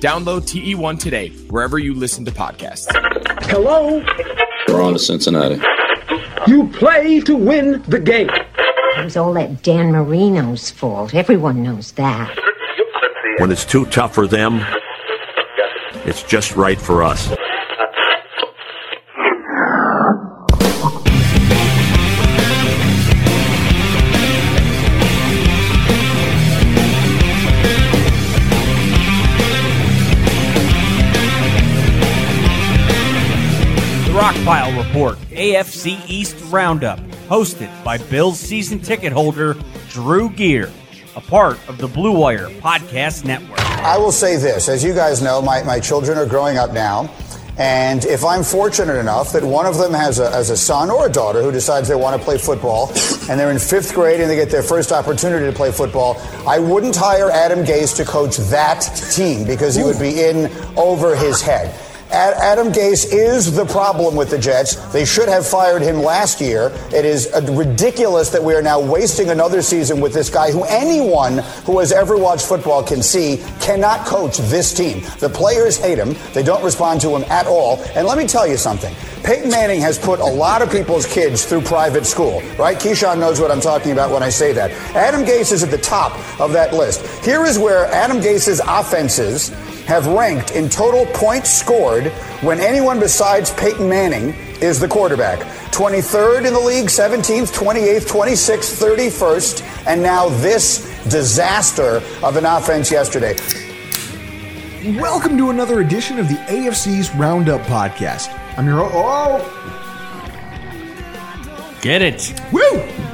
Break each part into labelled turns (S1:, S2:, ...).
S1: Download TE1 today, wherever you listen to podcasts.
S2: Hello?
S3: We're on to Cincinnati.
S2: You play to win the game.
S4: It was all that Dan Marino's fault. Everyone knows that.
S5: When it's too tough for them, it's just right for us.
S6: Rockpile Report, AFC East Roundup, hosted by Bills season ticket holder Drew Gear, a part of the Blue Wire Podcast Network.
S7: I will say this as you guys know, my, my children are growing up now. And if I'm fortunate enough that one of them has a, has a son or a daughter who decides they want to play football and they're in fifth grade and they get their first opportunity to play football, I wouldn't hire Adam Gase to coach that team because he would be in over his head. Adam Gase is the problem with the Jets. They should have fired him last year. It is uh, ridiculous that we are now wasting another season with this guy who anyone who has ever watched football can see cannot coach this team. The players hate him. They don't respond to him at all. And let me tell you something. Peyton Manning has put a lot of people's kids through private school, right? Keyshawn knows what I'm talking about when I say that. Adam Gase is at the top of that list. Here is where Adam Gase's offenses have ranked in total points scored when anyone besides Peyton Manning is the quarterback. 23rd in the league, 17th, 28th, 26th, 31st, and now this disaster of an offense yesterday.
S8: Welcome to another edition of the AFC's Roundup podcast. I'm your oh,
S6: Get it.
S8: woo!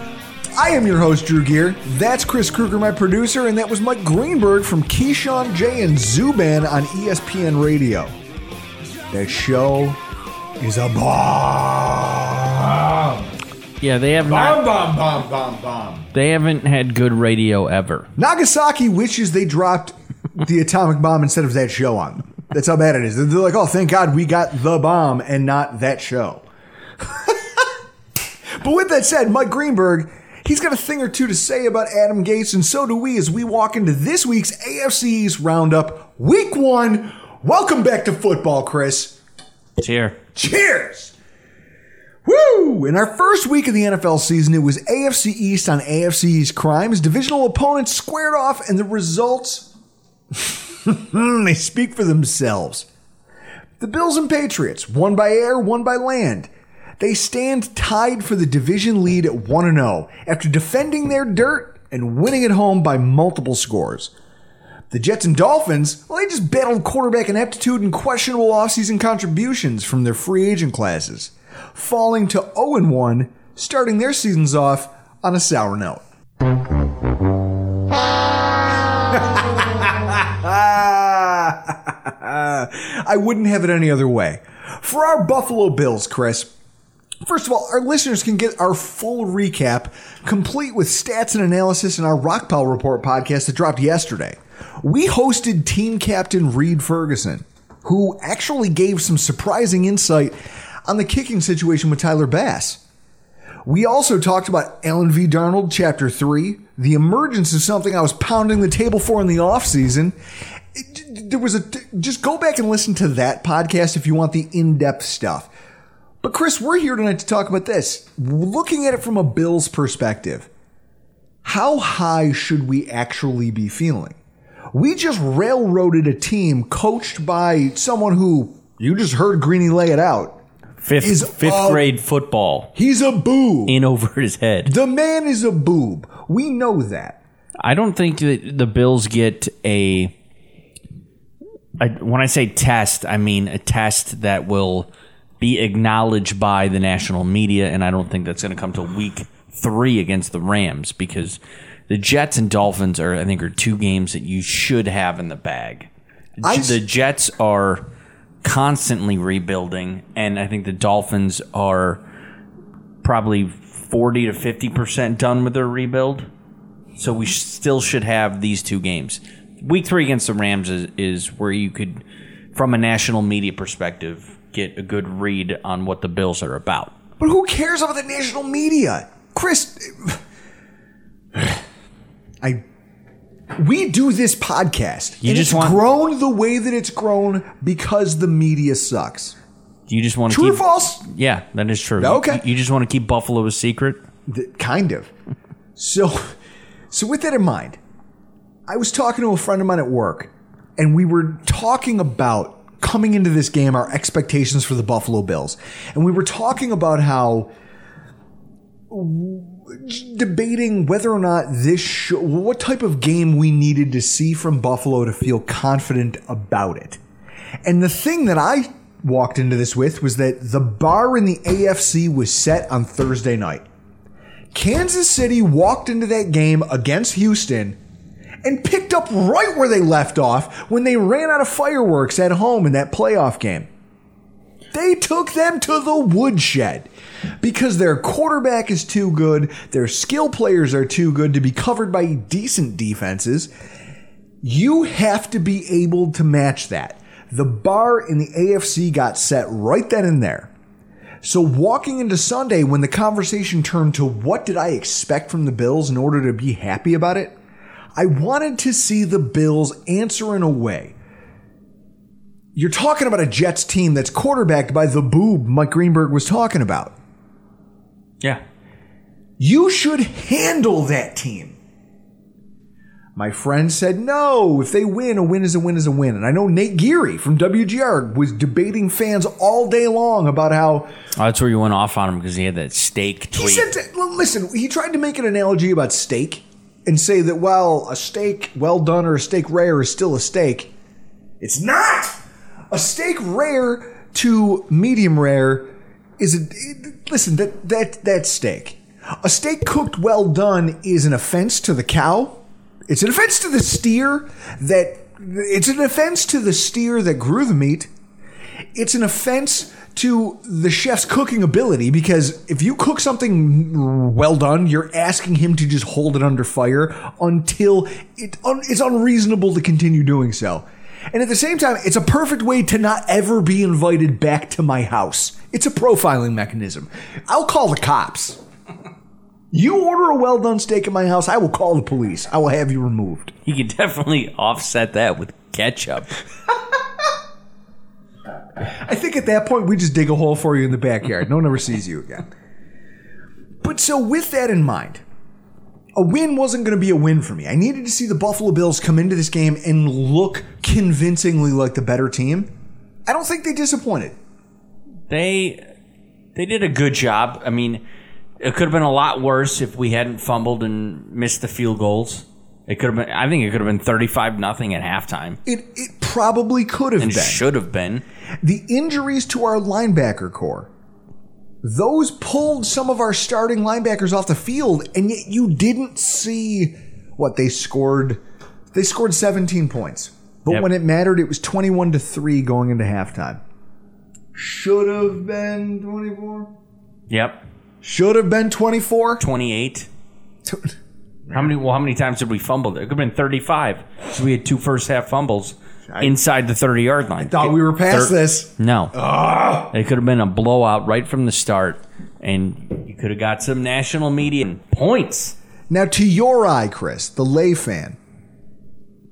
S8: I am your host, Drew Gear. That's Chris Kruger, my producer, and that was Mike Greenberg from Keyshawn J and Zubin on ESPN Radio. That show is a bomb.
S9: Yeah, they have
S10: Bomb,
S9: not.
S10: bomb, bomb, bomb, bomb.
S9: They haven't had good radio ever.
S8: Nagasaki wishes they dropped the atomic bomb instead of that show on them. That's how bad it is. They're like, oh, thank God we got the bomb and not that show. but with that said, Mike Greenberg, he's got a thing or two to say about Adam Gase, and so do we as we walk into this week's AFC's Roundup, Week One. Welcome back to football, Chris.
S6: Cheer.
S8: Cheers! Woo! In our first week of the NFL season, it was AFC East on AFC East crimes. Divisional opponents squared off, and the results they speak for themselves. The Bills and Patriots, one by air, one by land. They stand tied for the division lead at 1 0 after defending their dirt and winning at home by multiple scores. The Jets and Dolphins, well, they just battled quarterback ineptitude and questionable offseason contributions from their free agent classes, falling to 0 1, starting their seasons off on a sour note. I wouldn't have it any other way. For our Buffalo Bills, Chris, First of all, our listeners can get our full recap, complete with stats and analysis, in our Rockpile Report podcast that dropped yesterday. We hosted team captain Reid Ferguson. who actually gave some surprising insight on the kicking situation with Tyler Bass. We also talked about Allen V. Darnold, Chapter 3, the emergence of something I was pounding the table for in the offseason. There was a. Just go back and listen to that podcast if you want the in depth stuff. But Chris, we're here tonight to talk about this. Looking at it from a Bills perspective, how high should we actually be feeling? We just railroaded a team coached by someone who you just heard Greeny lay it out.
S9: Fifth,
S8: Is
S9: fifth
S8: a-
S9: grade football
S8: He's a boob.
S9: in over his head.
S8: The man is a boob. We know that.
S9: I don't think that the Bills get a, a. When I say test, I mean a test that will be acknowledged by the national media, and I don't think that's going to come to week three against the Rams because the Jets and Dolphins are, I think, are two games that you should have in the bag.
S8: I
S9: the Jets are constantly rebuilding, and I think the Dolphins are probably forty to fifty percent done with their rebuild. So we still should have these two games. Week three against the Rams is, is where you could, from a national media perspective, get a good read on what the Bills are about.
S8: But who cares about the national media? Chris, I we do this podcast.
S9: You just
S8: it's
S9: want-
S8: grown the way that it's grown because the media sucks.
S9: You just want to
S8: True or
S9: keep.
S8: false?
S9: Yeah, that is true.
S8: Okay.
S9: You, you just want to keep Buffalo a secret.
S8: Th- kind of. So, so with that in mind, I was talking to a friend of mine at work, and we were talking about coming into this game our expectations for the Buffalo Bills, and we were talking about how debating whether or not this show, what type of game we needed to see from Buffalo to feel confident about it. And the thing that I walked into this with was that the bar in the AFC was set on Thursday night. Kansas City walked into that game against Houston and picked up right where they left off when they ran out of fireworks at home in that playoff game. They took them to the woodshed because their quarterback is too good, their skill players are too good to be covered by decent defenses. You have to be able to match that. The bar in the AFC got set right then and there. So walking into Sunday, when the conversation turned to what did I expect from the Bills in order to be happy about it, I wanted to see the Bills answer in a way. You're talking about a Jets team that's quarterbacked by the boob Mike Greenberg was talking about.
S9: Yeah.
S8: You should handle that team. My friend said, no, if they win, a win is a win is a win. And I know Nate Geary from WGR was debating fans all day long about how
S9: Oh, that's where you went off on him because he had that steak
S8: He
S9: tweet.
S8: said, that- l- listen, he tried to make an analogy about steak and say that, while a steak well done or a steak rare is still a steak. It's not! A steak rare to medium rare is a. it- listen, that, that, that's steak. A steak cooked well done is an offense to the cow. It's an offense to the steer that. It's an offense to the steer that grew the meat it's an offense to the chef's cooking ability because if you cook something well done, you're asking him to just hold it under fire until it un, it's unreasonable to continue doing so. And at the same time, it's a perfect way to not ever be invited back to my house. It's a profiling mechanism. I'll call the cops. You order a well done steak at my house, I will call the police. I will have you removed.
S9: You could definitely offset that with ketchup.
S8: I think at that point we just dig a hole for you in the backyard. No one ever sees you again. But so with that in mind, a win wasn't going to be a win for me. I needed to see the Buffalo Bills come into this game and look convincingly like the better team. I don't think they disappointed.
S9: They they did a good job. I mean, it could have been a lot worse if we hadn't fumbled and missed the field goals. It could have been. I think it could have been thirty-five nothing at halftime,
S8: It it probably could have
S9: and
S8: been.
S9: should have been.
S8: the injuries to our linebacker core, those pulled some of our starting linebackers off the field, and yet you didn't see what they scored. They scored 17 points, but
S9: Yep.
S8: when it mattered, it was 21 to three going into halftime. Should have been 24.
S9: Yep,
S8: Should have been 24.
S9: twenty-eight. How many? Well, how many times did we fumble? It could have been thirty-five. So we had two first half fumbles. inside the 30 yard line. I
S8: thought we were past this.
S9: No. Ah. It could have been a blowout right from the start, and you could have got some national media points.
S8: Now, to your eye, Chris, the lay fan,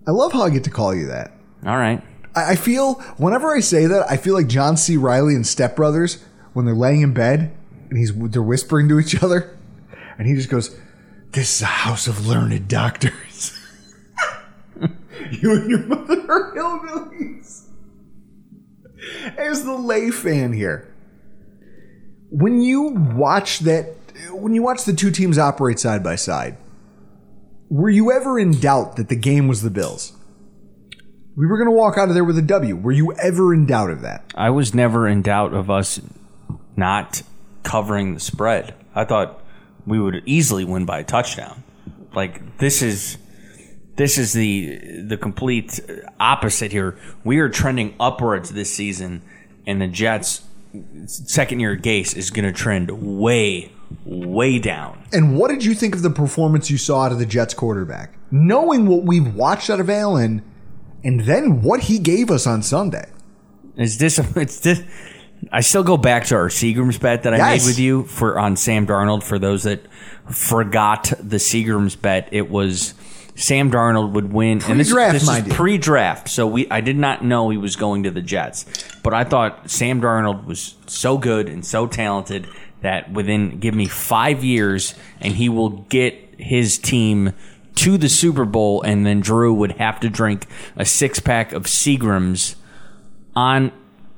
S8: I love how I get to call you that.
S9: All right.
S8: I I feel, whenever I say that, I feel like John C. Reilly and Step Brothers when they're laying in bed and he's they're whispering to each other, and he just goes, "This is a house of learned doctors." you and your mother are hillbillies. As the lay fan here, when you watch that, when you watch the two teams operate side by side, were you ever in doubt that the game was the Bills? We were going to walk out of there with a W. Were you ever in doubt of that?
S9: I was never in doubt of us not covering the spread. I thought we would easily win by a touchdown. Like this is this is the the complete opposite here. We are trending upwards this season, and the Jets' second year Gase is going to trend way way down.
S8: And what did you think of the performance you saw out of the Jets quarterback? Knowing what we've watched out of Allen, and then what he gave us on Sunday.
S9: It's this. It's this. I still go back to our Seagrams bet that I
S8: Yes.
S9: made with you for on Sam Darnold. For those that forgot the Seagrams bet, it was Sam Darnold would win. and this,
S8: Pre-draft,
S9: this is
S8: you.
S9: pre-draft, so we I did not know he was going to the Jets, but I thought Sam Darnold was so good and so talented that within give me five years and he will get his team to the Super Bowl, and then Drew would have to drink a six pack of Seagrams on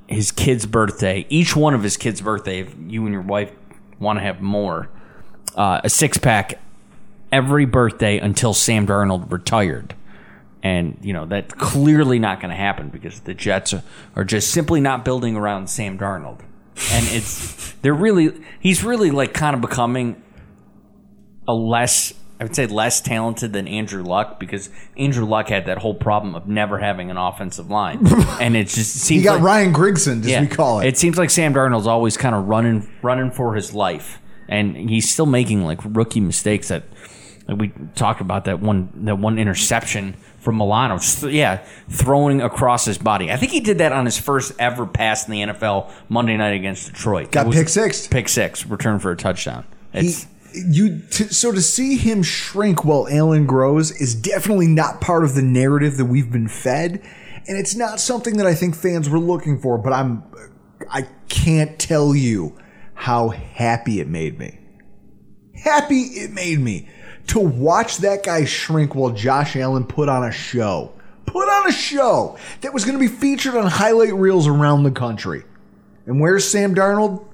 S9: his kid's birthday, each one of his kid's birthday, if you and your wife want to have more, uh, a six pack every birthday until Sam Darnold retired. And, you know, that's clearly not going to happen because the Jets are, are just simply not building around Sam Darnold. And it's, they're really, he's really like kind of becoming a less, I would say less talented than Andrew Luck because Andrew Luck had that whole problem of never having an offensive line. and it just seems
S8: He got
S9: like,
S8: Ryan Grigson, as we call it.
S9: it seems like Sam Darnold's always kind of running running for his life, and he's still making like rookie mistakes that like we talked about that one that one interception from Milano. Just, yeah, throwing across his body. I think he did that on his first ever pass in the NFL Monday night against Detroit.
S8: Got pick six.
S9: Pick six, return for a touchdown.
S8: He,
S9: It's
S8: you to, so to see him shrink while Allen grows is definitely not part of the narrative that we've been fed, and it's not something that I think fans were looking for. But I'm, I can't tell you how happy it made me. Happy it made me to watch that guy shrink while Josh Allen put on a show. Put on a show that was going to be featured on highlight reels around the country. And where's Sam Darnold?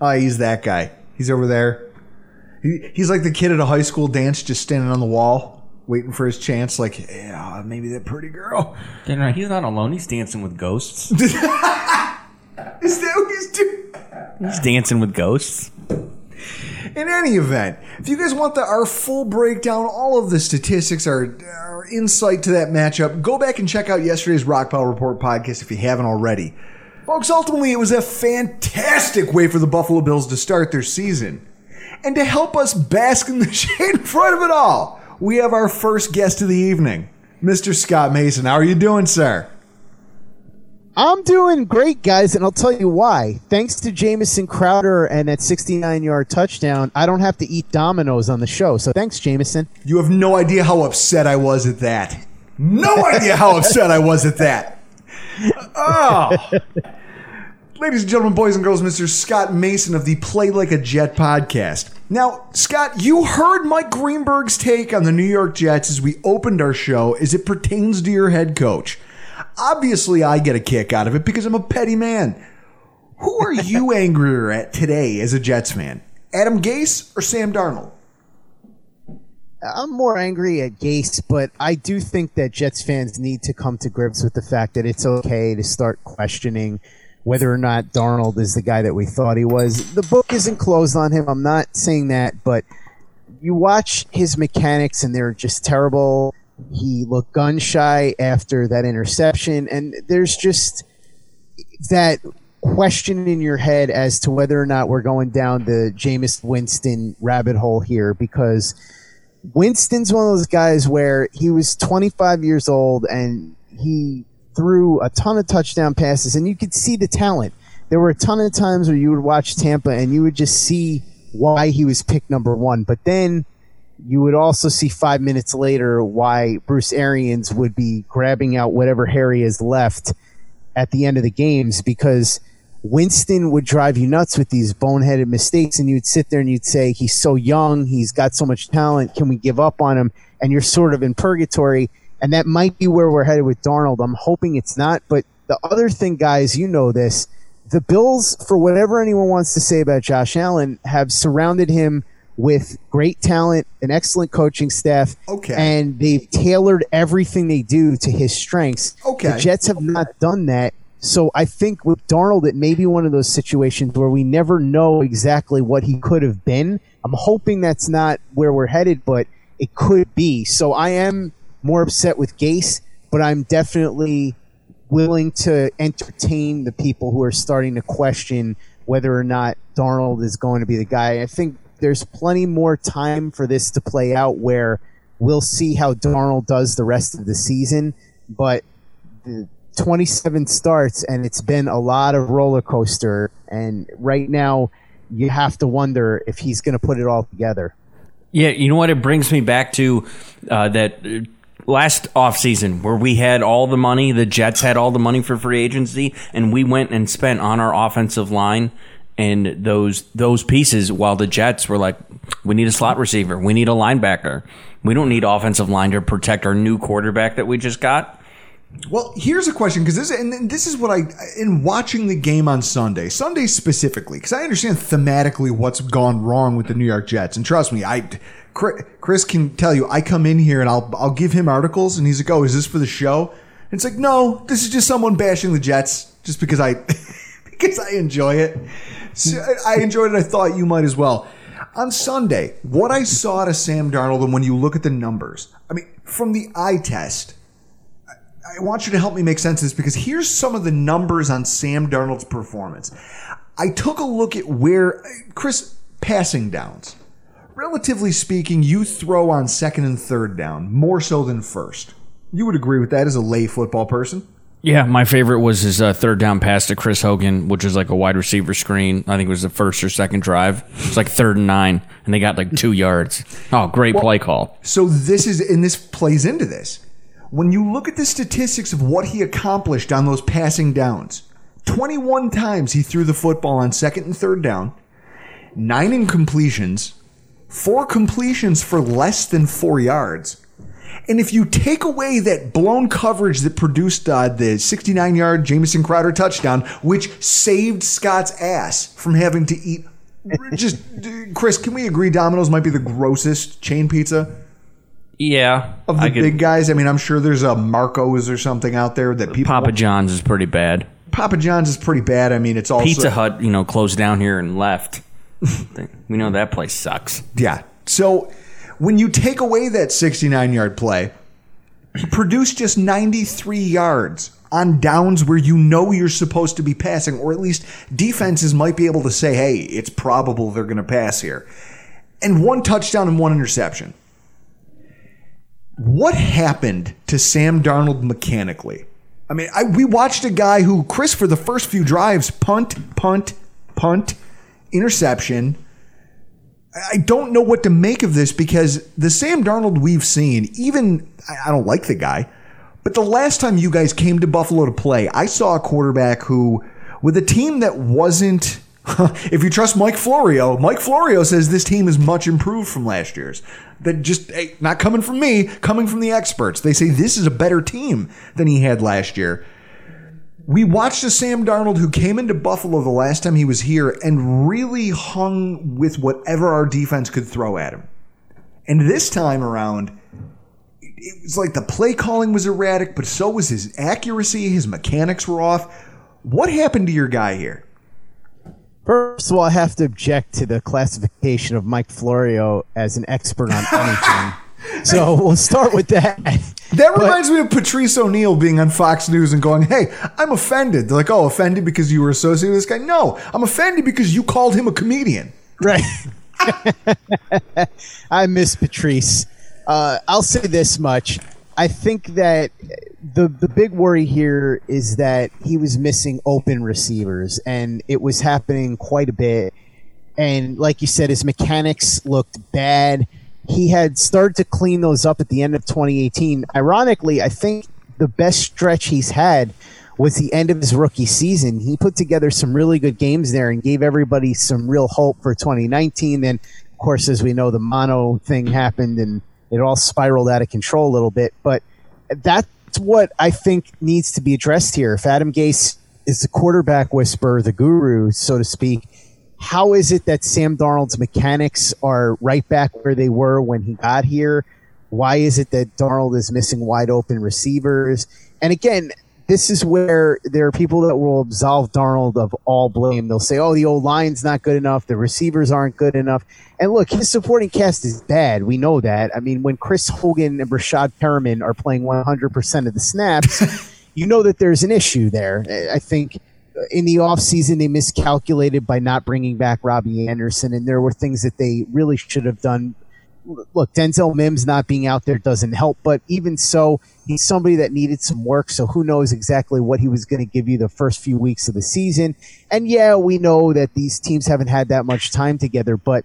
S8: Oh, he's that guy. He's over there. He, he's like the kid at a high school dance just standing on the wall waiting for his chance. Like, yeah, maybe that pretty girl.
S9: he's not alone. He's dancing with ghosts.
S8: Is that what he's doing?
S9: he's dancing with ghosts.
S8: In any event, if you guys want the, our full breakdown, all of the statistics, our, our insight to that matchup, go back and check out yesterday's Rock Pile Report podcast if you haven't already. Folks, ultimately, it was a fantastic way for the Buffalo Bills to start their season. And to help us bask in the shade in front of it all, we have our first guest of the evening, Mr. Scott Mason. How are you doing, sir?
S10: I'm doing great, guys, and I'll tell you why. Thanks to Jamison Crowder and that 69 yard touchdown, I don't have to eat Dominoes on the show. So thanks, Jamison.
S8: You have no idea how upset I was at that. No idea how upset I was at that. Oh. Ladies and gentlemen, boys and girls, Mr. Scott Mason of the Play Like a Jet podcast. Now, Scott, you heard Mike Greenberg's take on the New York Jets as we opened our show as it pertains to your head coach. Obviously, I get a kick out of it because I'm a petty man. Who are you angrier at today as a Jets fan? Adam Gase or Sam Darnold?
S10: I'm more angry at Gase, but I do think that Jets fans need to come to grips with the fact that it's okay to start questioning whether or not Darnold is the guy that we thought he was. The book isn't closed on him. I'm not saying that, but you watch his mechanics and they're just terrible. He looked gun shy after that interception, and there's just that question in your head as to whether or not we're going down the Jameis Winston rabbit hole here because Winston's one of those guys where he was 25 years old and he threw a ton of touchdown passes, and you could see the talent. There were a ton of times where you would watch Tampa and you would just see why he was picked number one. But then you would also see five minutes later why Bruce Arians would be grabbing out whatever Harry has left at the end of the games because Winston would drive you nuts with these boneheaded mistakes, and you'd sit there and you'd say, He's so young, he's got so much talent, can we give up on him? And you're sort of in purgatory, and that might be where we're headed with Darnold. I'm hoping it's not, but the other thing, guys, you know this. The Bills, for whatever anyone wants to say about Josh Allen, have surrounded him with great talent, an excellent coaching staff.
S8: Okay.
S10: And they've tailored everything they do to his strengths.
S8: Okay.
S10: The Jets have not done that. So I think with Darnold, it may be one of those situations where we never know exactly what he could have been. I'm hoping that's not where we're headed, but it could be. So I am more upset with Gase, but I'm definitely willing to entertain the people who are starting to question whether or not Darnold is going to be the guy. I think there's plenty more time for this to play out where we'll see how Darnold does the rest of the season, but the 27 starts and it's been a lot of roller coaster and right now you have to wonder if he's going to put it all together.
S9: Yeah, you know what? It brings me back to uh, that last offseason where we had all the money, the Jets had all the money for free agency, and we went and spent on our offensive line and those those pieces while the Jets were like, we need a slot receiver, we need a linebacker. We don't need offensive line to protect our new quarterback that we just got.
S8: Well, here's a question because this and this is what I in watching the game on Sunday, Sunday specifically, because I understand thematically what's gone wrong with the New York Jets, and trust me, I Chris can tell you, I come in here and I'll I'll give him articles, and he's like, "Oh, is this for the show?" And it's like, "No, this is just someone bashing the Jets, just because I because I enjoy it. So I enjoyed it. I thought you might as well." On Sunday, what I saw to Sam Darnold, and when you look at the numbers, I mean, from the eye test, I want you to help me make sense of this because here's some of the numbers on Sam Darnold's performance. I took a look at where Chris passing downs. Relatively speaking, you throw on second and third down more so than first. You would agree with that as a lay football person?
S9: Yeah, my favorite was his uh, third down pass to Chris Hogan, which was like a wide receiver screen. I think it was the first or second drive. It was like third and nine, and they got like two yards. Oh, great
S8: Well,
S9: play call.
S8: So this is, and this plays into this. When you look at the statistics of what he accomplished on those passing downs, 21 times he threw the football on second and third down, nine incompletions, four completions for less than four yards. And if you take away that blown coverage that produced uh, the 69 yard Jamison Crowder touchdown, which saved Scott's ass from having to eat just, Chris, can we agree Domino's might be the grossest chain pizza?
S9: Yeah,
S8: of the
S9: I could-
S8: big guys. I mean, I'm sure there's a Marco's or something out there that people.
S9: Papa John's is pretty bad.
S8: Papa John's is pretty bad. I mean, it's also
S9: Pizza Hut, you know, closed down here and left. We know that place sucks.
S8: Yeah. So when you take away that 69 yard play, he produced just 93 yards on downs where you know you're supposed to be passing, or at least defenses might be able to say, hey, it's probable they're going to pass here. And one touchdown and one interception. What happened to Sam Darnold mechanically? I mean, I, we watched a guy who, Chris, for the first few drives, punt, punt, punt, interception. I don't know what to make of this because the Sam Darnold we've seen, even I don't like the guy, but the last time you guys came to Buffalo to play, I saw a quarterback who, with a team that wasn't, if you trust Mike Florio, Mike Florio says this team is much improved from last year's. That just hey, not coming from me, coming from the experts. They say this is a better team than he had last year. We watched a Sam Darnold who came into Buffalo the last time he was here and really hung with whatever our defense could throw at him. And this time around, it was like the play calling was erratic, but so was his accuracy. His mechanics were off. What happened to your guy here?
S10: First of all, I have to object to the classification of Mike Florio as an expert on anything. So we'll start with that.
S8: That reminds me of Patrice O'Neal being on Fox News and going, Hey, I'm offended. They're like, Oh, offended because you were associated with this guy? No, I'm offended because you called him a comedian.
S10: Right. I miss Patrice. Uh, I'll say this much. I think that the the big worry here is that he was missing open receivers, and it was happening quite a bit. And like you said, his mechanics looked bad. He had started to clean those up at the end of 2018. Ironically, I think the best stretch he's had was the end of his rookie season. He put together some really good games there and gave everybody some real hope for 2019. Then, of course, as we know, the mono thing happened and it all spiraled out of control a little bit. But that's what I think needs to be addressed here. If Adam Gase is the quarterback whisperer, the guru, so to speak, how is it that Sam Darnold's mechanics are right back where they were when he got here? Why is it that Darnold is missing wide open receivers? And again, this is where there are people that will absolve Darnold of all blame. They'll say, oh, the old line's not good enough. The receivers aren't good enough. And look, his supporting cast is bad. We know that. I mean, when Chris Hogan and Breshad Perriman are playing 100% of the snaps, you know that there's an issue there. I think in the offseason, they miscalculated by not bringing back Robbie Anderson, and there were things that they really should have done look, Denzel Mims not being out there doesn't help, but even so, he's somebody that needed some work. So who knows exactly what he was going to give you the first few weeks of the season. And yeah, we know that these teams haven't had that much time together, but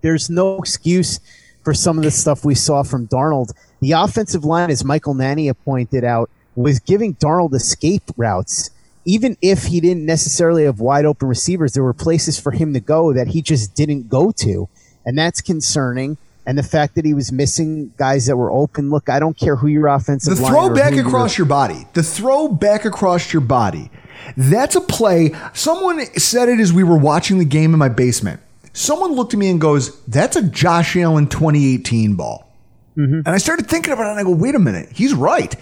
S10: there's no excuse for some of the stuff we saw from Darnold. The offensive line, as Michael Nania pointed out, was giving Darnold escape routes. Even if he didn't necessarily have wide open receivers, there were places for him to go that he just didn't go to. And that's concerning and the fact that he was missing guys that were open. Look, I don't care who your offensive
S8: the throw back across your body. The throw back across your body. That's a play. Someone said it as we were watching the game in my basement. Someone looked at me and goes, "That's a Josh Allen 2018 ball." Mm-hmm. And I started thinking about it and I go, "Wait a minute. He's right."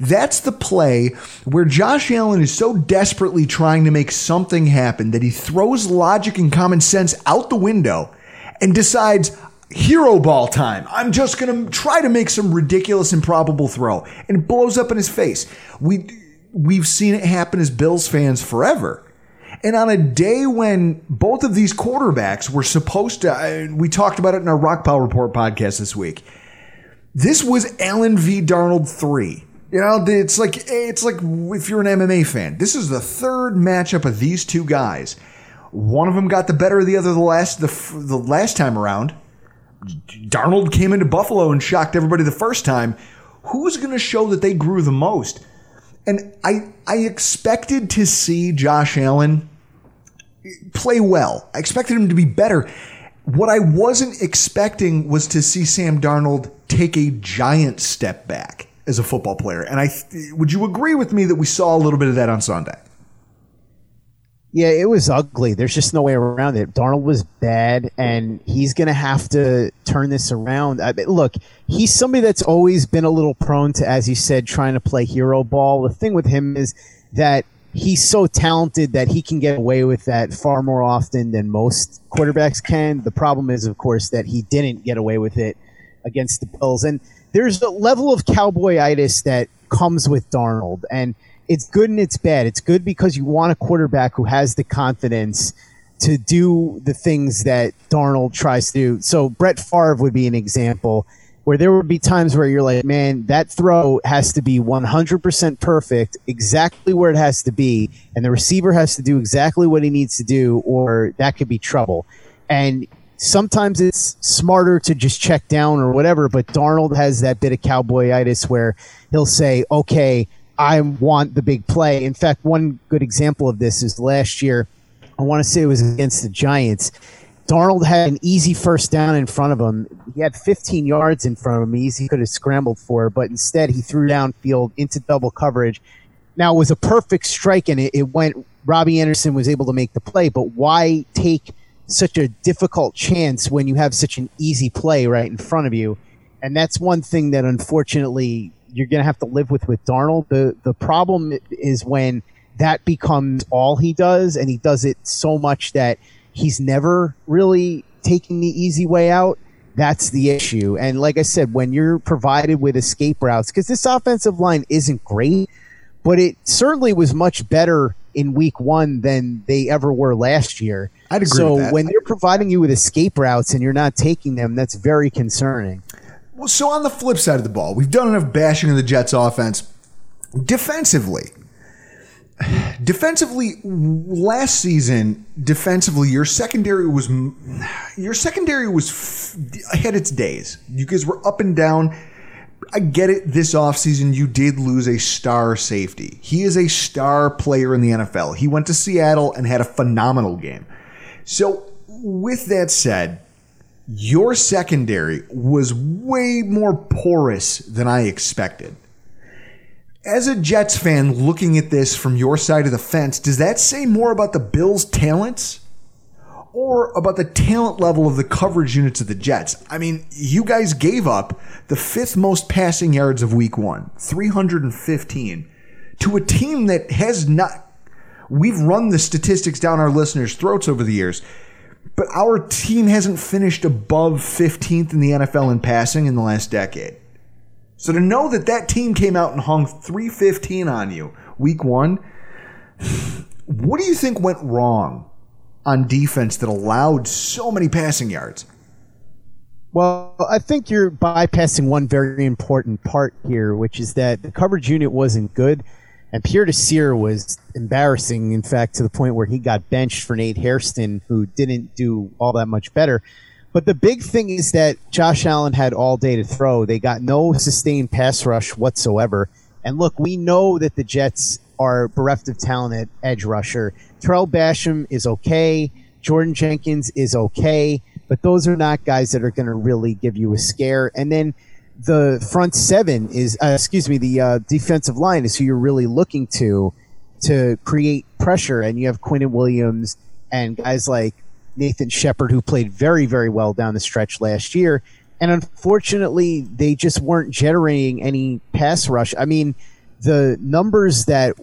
S8: That's the play where Josh Allen is so desperately trying to make something happen that he throws logic and common sense out the window and decides, hero ball time. I'm just going to try to make some ridiculous, improbable throw. And it blows up in his face. We, we've seen it happen as Bills fans forever. And on a day when both of these quarterbacks were supposed to, we talked about it in our Rockpile Report podcast this week. This was Allen v. Darnold 3. You know, it's like it's like if you're an MMA fan, this is the third matchup of these two guys. One of them got the better of the other the last the, the last time around. Darnold came into Buffalo and shocked everybody the first time. Who's going to show that they grew the most? And I I expected to see Josh Allen play well. I expected him to be better. What I wasn't expecting was to see Sam Darnold take a giant step back as a football player. And I would you agree with me that we saw a little bit of that on Sunday?
S10: Yeah, it was ugly. There's just no way around it. Darnold was bad, and he's going to have to turn this around. I mean, look, he's somebody that's always been a little prone to, as you said, trying to play hero ball. The thing with him is that he's so talented that he can get away with that far more often than most quarterbacks can. The problem is, of course, that he didn't get away with it against the Bills. And there's a level of cowboyitis that comes with Darnold. And it's good and it's bad. It's good because you want a quarterback who has the confidence to do the things that Darnold tries to do. So Brett Favre would be an example where there would be times where you're like, man, that throw has to be 100% perfect, exactly where it has to be, and the receiver has to do exactly what he needs to do, or that could be trouble. And sometimes it's smarter to just check down or whatever, but Darnold has that bit of cowboyitis where he'll say, okay, I want the big play. In fact, one good example of this is last year. I want to say it was against the Giants. Darnold had an easy first down in front of him. He had 15 yards in front of him. Easy could have scrambled for, but instead he threw downfield into double coverage. Now it was a perfect strike, and it, it went. Robbie Anderson was able to make the play, but why take such a difficult chance when you have such an easy play right in front of you? And that's one thing that unfortunately you're going to have to live with with Darnold. The the problem is when that becomes all he does, and he does it so much that he's never really taking the easy way out. That's the issue. And like I said, when you're provided with escape routes, because this offensive line isn't great, but it certainly was much better in week one than they ever were last year.
S8: I'd agree
S10: so
S8: with that.
S10: when they're providing you with escape routes and you're not taking them, that's very concerning.
S8: Well, so on the flip side of the ball, we've done enough bashing of the Jets offense. Defensively, defensively, last season, defensively, your secondary was your secondary was had its days. You guys were up and down. I get it. This offseason, you did lose a star safety. He is a star player in the NFL. He went to Seattle and had a phenomenal game. So, with that said, your secondary was way more porous than I expected. As a Jets fan looking at this from your side of the fence, does that say more about the Bills' talents or about the talent level of the coverage units of the Jets? I mean, you guys gave up the fifth most passing yards of week one, 315, to a team that has not. We've run the statistics down our listeners' throats over the years, but our team hasn't finished above 15th in the NFL in passing in the last decade. So to know that that team came out and hung 315 on you week one, what do you think went wrong on defense that allowed so many passing yards?
S10: Well, I think you're bypassing one very important part here, which is that the coverage unit wasn't good, and Pierre Desir was embarrassing, in fact, to the point where he got benched for Nate Hairston, who didn't do all that much better. But the big thing is that Josh Allen had all day to throw. They got no sustained pass rush whatsoever. And look, we know that the Jets are bereft of talent at edge rusher. Tarell Basham is okay. Jordan Jenkins is okay. But those are not guys that are going to really give you a scare. And then the front seven is, uh, excuse me, the uh, defensive line is who you're really looking to to create pressure. And you have Quinnen Williams and guys like Nathan Shepherd, who played very, very well down the stretch last year. And unfortunately, they just weren't generating any pass rush. I mean, the numbers that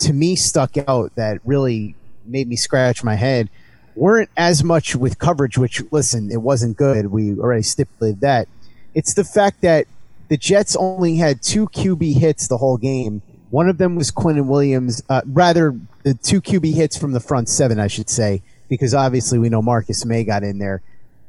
S10: to me stuck out that really made me scratch my head weren't as much with coverage, which, listen, it wasn't good. We already stipulated that. It's the fact that the Jets only had two QB hits the whole game. One of them was Quinnen Williams, uh, rather, the two QB hits from the front seven, I should say because obviously we know Marcus Maye got in there.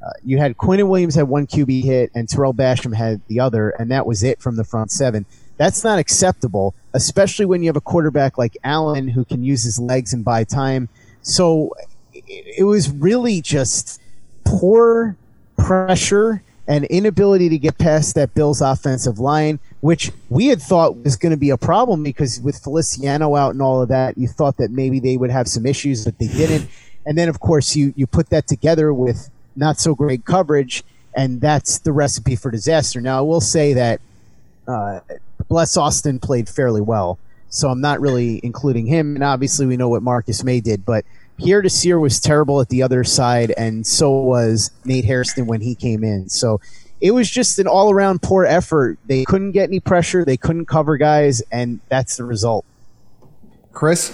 S10: Uh, you had Quinnen Williams had one QB hit and Tarell Basham had the other, and that was it from the front seven. That's not acceptable, especially when you have a quarterback like Allen who can use his legs and buy time. So it, was really just poor pressure and inability to get past that Bills offensive line, which we had thought was going to be a problem because with Feliciano out and all of that, you thought that maybe they would have some issues, but they didn't. And then, of course, you, you put that together with not so great coverage, and that's the recipe for disaster. Now, I will say that uh, Bless Austin played fairly well, so I'm not really including him. And obviously, we know what Marcus Maye did, but Pierre Desir was terrible at the other side, and so was Nate Hairston when he came in. So it was just an all around poor effort. They couldn't get any pressure, they couldn't cover guys, and that's the result.
S8: Chris,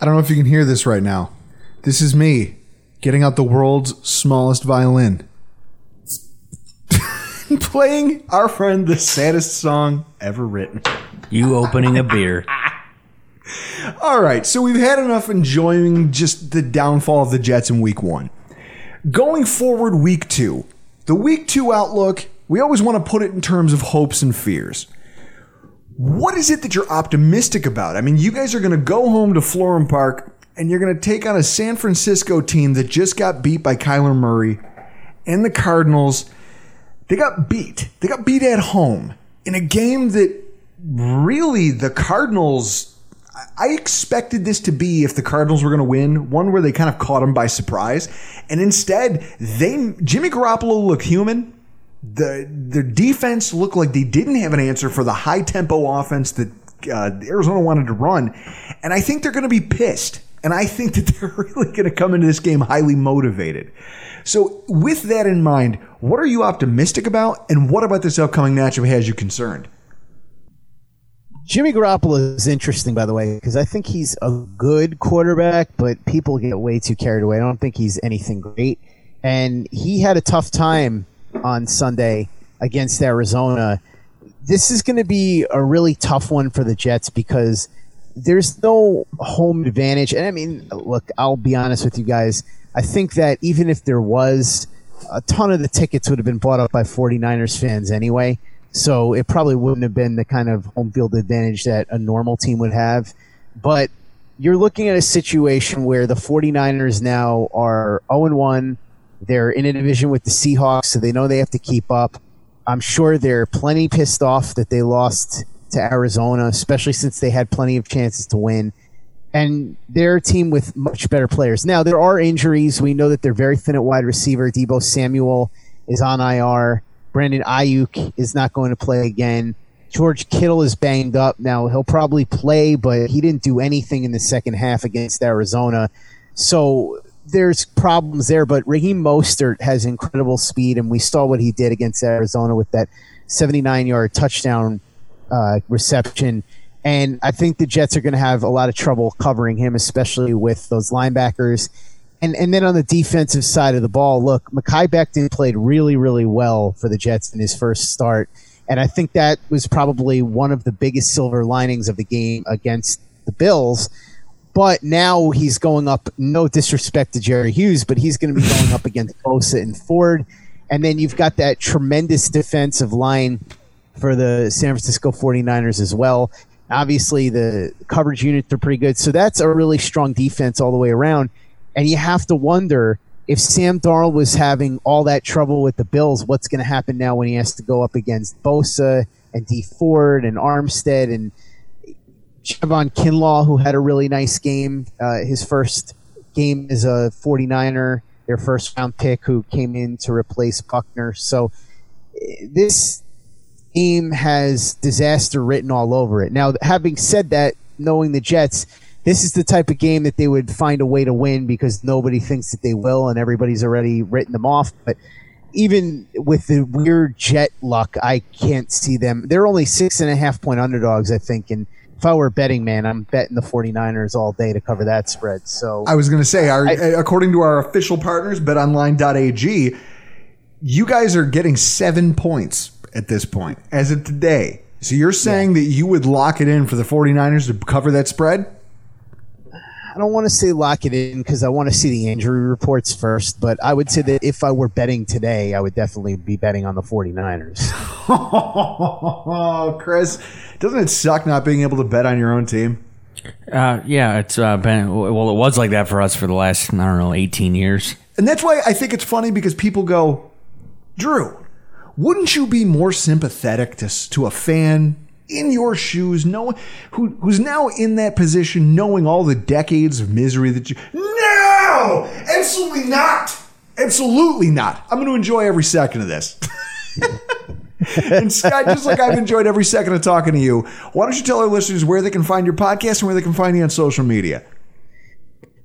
S8: I don't know if you can hear this right now. This is me getting out the world's smallest violin. Playing our friend the saddest song ever written.
S9: You opening a beer.
S8: All right, so we've had enough enjoying just the downfall of the Jets in week one. Going forward, week two, the week two outlook, we always want to put it in terms of hopes and fears. What is it that you're optimistic about? I mean, you guys are going to go home to Florham Park and you're going to take on a San Francisco team that just got beat by Kyler Murray and the Cardinals. They got beat. They got beat at home in a game that really the Cardinals. I expected this to be if the Cardinals were going to win, one where they kind of caught them by surprise, and instead they Jimmy Garoppolo looked human. The the defense looked like they didn't have an answer for the high tempo offense that uh, Arizona wanted to run, and I think they're going to be pissed. And I think that they're really going to come into this game highly motivated. So, with that in mind, what are you optimistic about? And what about this upcoming matchup has you concerned?
S10: Jimmy Garoppolo is interesting, by the way, because I think he's a good quarterback, but people get way too carried away. I don't think he's anything great. And he had a tough time on Sunday against Arizona. This is going to be a really tough one for the Jets because there's no home advantage. And I mean, look, I'll be honest with you guys. I think that even if there was, a ton of the tickets would have been bought up by 49ers fans anyway. So it probably wouldn't have been the kind of home field advantage that a normal team would have. But you're looking at a situation where the 49ers now are 0 1. They're in a division with the Seahawks, so they know they have to keep up. I'm sure they're plenty pissed off that they lost to Arizona, especially since they had plenty of chances to win. And they're a team with much better players. Now, there are injuries. We know that they're very thin at wide receiver. Deebo Samuel is on IR. Brandon Aiyuk is not going to play again. George Kittle is banged up. Now, he'll probably play, but he didn't do anything in the second half against Arizona. So there's problems there, but Raheem Mostert has incredible speed, and we saw what he did against Arizona with that 79 yard touchdown uh, reception. And I think the Jets are going to have a lot of trouble covering him, especially with those linebackers. And and then on the defensive side of the ball, look, Mekhi Becton played really, really well for the Jets in his first start. And I think that was probably one of the biggest silver linings of the game against the Bills. But now he's going up, no disrespect to Jerry Hughes, but he's going to be going up against Bosa and Ford. And then you've got that tremendous defensive line for the San Francisco 49ers as well. Obviously, the coverage units are pretty good. So that's a really strong defense all the way around. And you have to wonder if Sam Darnold was having all that trouble with the Bills, what's going to happen now when he has to go up against Bosa and Dee Ford and Armstead and Javon Kinlaw, who had a really nice game, uh, his first game as a 49er, their first round pick, who came in to replace Buckner. So this game has disaster written all over it. Now, having said that, knowing the Jets, this is the type of game that they would find a way to win because nobody thinks that they will and everybody's already written them off. But even with the weird jet luck, I can't see them. They're only six and a half point underdogs, I think. And if I were a betting man, I'm betting the 49ers all day to cover that spread. So
S8: I was going to say, our, I, eh, according to our official partners, betonline.ag, you guys are getting seven points at this point as of today. So you're saying yeah. that you would lock it in for the 49ers to cover that spread?
S10: I don't want to say lock it in because I want to see the injury reports first, but I would say that if I were betting today, I would definitely be betting on the 49ers.
S8: oh, Chris, doesn't it suck not being able to bet on your own team?
S9: Uh, yeah, it's uh, been well. It was like that for us for the last I don't know eighteen years,
S8: and that's why I think it's funny because people go, Drew, wouldn't you be more sympathetic to to a fan in your shoes, knowing who who's now in that position, knowing all the decades of misery that you. No, absolutely not. Absolutely not. I'm going to enjoy every second of this. and Scott, just like I've enjoyed every second of talking to you, why don't you tell our listeners where they can find your podcast and where they can find you on social media?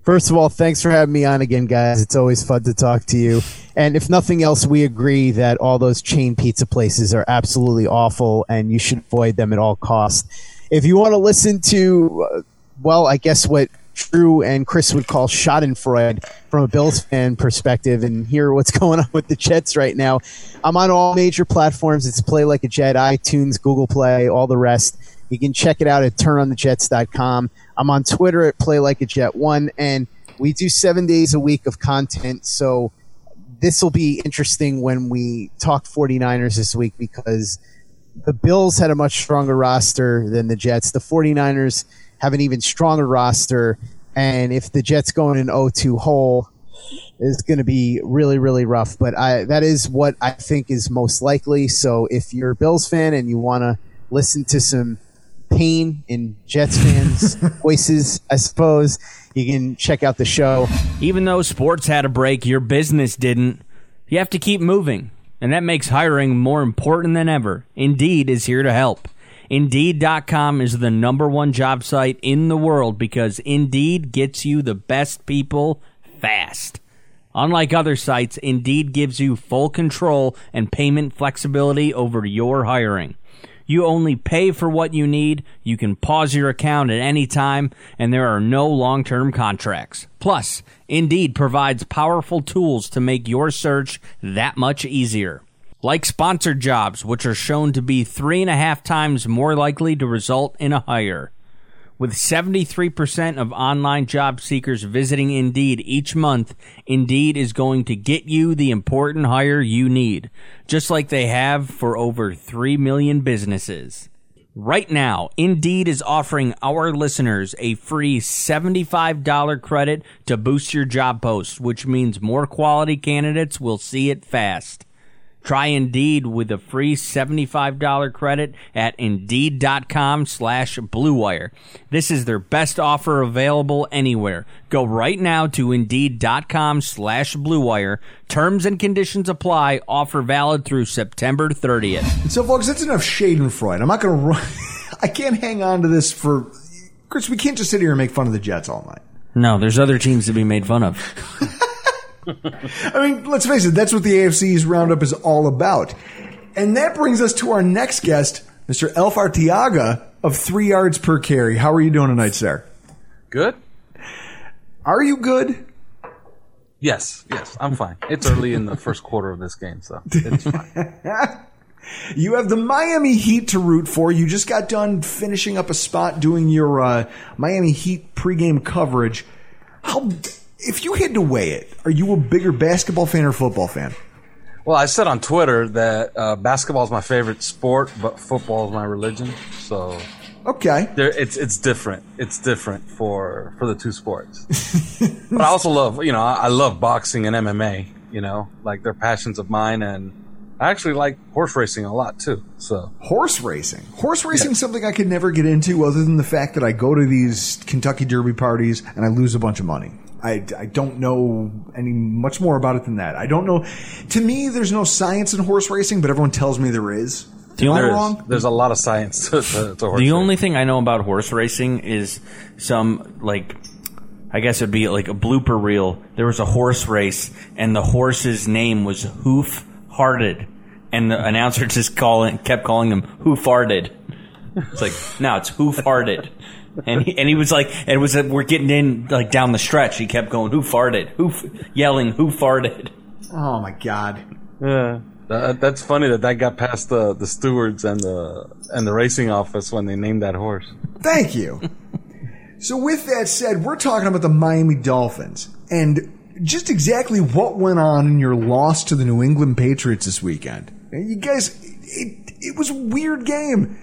S10: First of all, thanks for having me on again, guys. It's always fun to talk to you. And if nothing else, we agree that all those chain pizza places are absolutely awful and you should avoid them at all costs. If you want to listen to, uh, well, I guess what Drew and Chris would call Schadenfreude from a Bills fan perspective and hear what's going on with the Jets right now, I'm on all major platforms. It's Play Like a Jet, iTunes, Google Play, all the rest. You can check it out at turnonthejets.com. I'm on Twitter at Play Like a Jet One, and we do seven days a week of content. So this will be interesting when we talk 49ers this week because the Bills had a much stronger roster than the Jets. The 49ers have an even stronger roster. And if the Jets go in an 0-2 hole, is going to be really, really rough. But I, that is what I think is most likely. So if you're a Bills fan and you want to listen to some pain in Jets fans' voices, I suppose. You can check out the show.
S9: Even though sports had a break, your business didn't. You have to keep moving, and that makes hiring more important than ever. Indeed is here to help. Indeed.com is the number one job site in the world because Indeed gets you the best people fast. Unlike other sites, Indeed gives you full control and payment flexibility over your hiring. You only pay for what you need. You can pause your account at any time, and there are no long term contracts. Plus, Indeed provides powerful tools to make your search that much easier. Like sponsored jobs, which are shown to be three and a half times more likely to result in a hire. With 73% of online job seekers visiting Indeed each month, Indeed is going to get you the important hire you need, just like they have for over 3 million businesses. Right now, Indeed is offering our listeners a free $75 credit to boost your job post, which means more quality candidates will see it fast. Try Indeed with a free $75 credit at Indeed.com slash BlueWire. This is their best offer available anywhere. Go right now to Indeed.com slash BlueWire. Terms and conditions apply. Offer valid through September 30th.
S8: So, folks, that's enough Schadenfreude. I'm not going to run. I can't hang on to this for. Chris, we can't just sit here and make fun of the Jets all night.
S9: No, there's other teams to be made fun of.
S8: I mean, let's face it, that's what the AFC's roundup is all about. And that brings us to our next guest, Mr. Elf Artiaga of three yards per carry. How are you doing tonight, sir?
S11: Good.
S8: Are you good?
S11: Yes, yes, I'm fine. It's early in the first quarter of this game, so it's fine.
S8: You have the Miami Heat to root for. You just got done finishing up a spot doing your uh, Miami Heat pregame coverage. How, if you had to weigh it, are you a bigger basketball fan or football fan?
S11: Well, I said on Twitter that uh, basketball is my favorite sport, but football is my religion. So
S8: Okay.
S11: there, it's it's different. It's different for for the two sports. but I also love, you know, I, I love boxing and MMA. You know, like they're passions of mine, and I actually like horse racing a lot too. So
S8: Horse racing. Horse racing is something I could never get into other than the fact that I go to these Kentucky Derby parties and I lose a bunch of money. I, I don't know any much more about it than that. I don't know. To me, there's no science in horse racing, but everyone tells me there is.
S9: The
S8: Am I
S9: only-
S8: wrong?
S11: there's a lot of science to, to, to horse
S9: The only thing I know about horse racing is some like I guess it'd be like a blooper reel. There was a horse race and the horse's name was Hoof Hearted. And the announcer just calling kept calling him Who Farted. It's like, no, it's Who Farted. And he, and he was like, and it was uh, we're getting in like down the stretch. He kept going, Who farted? Who f-, yelling, Who farted?
S8: Oh my god.
S11: Yeah, that, that's funny that that got past the, the stewards and the and the racing office when they named that horse.
S8: Thank you. so, with that said, we're talking about the Miami Dolphins and just exactly what went on in your loss to the New England Patriots this weekend. You guys, it, it was a weird game.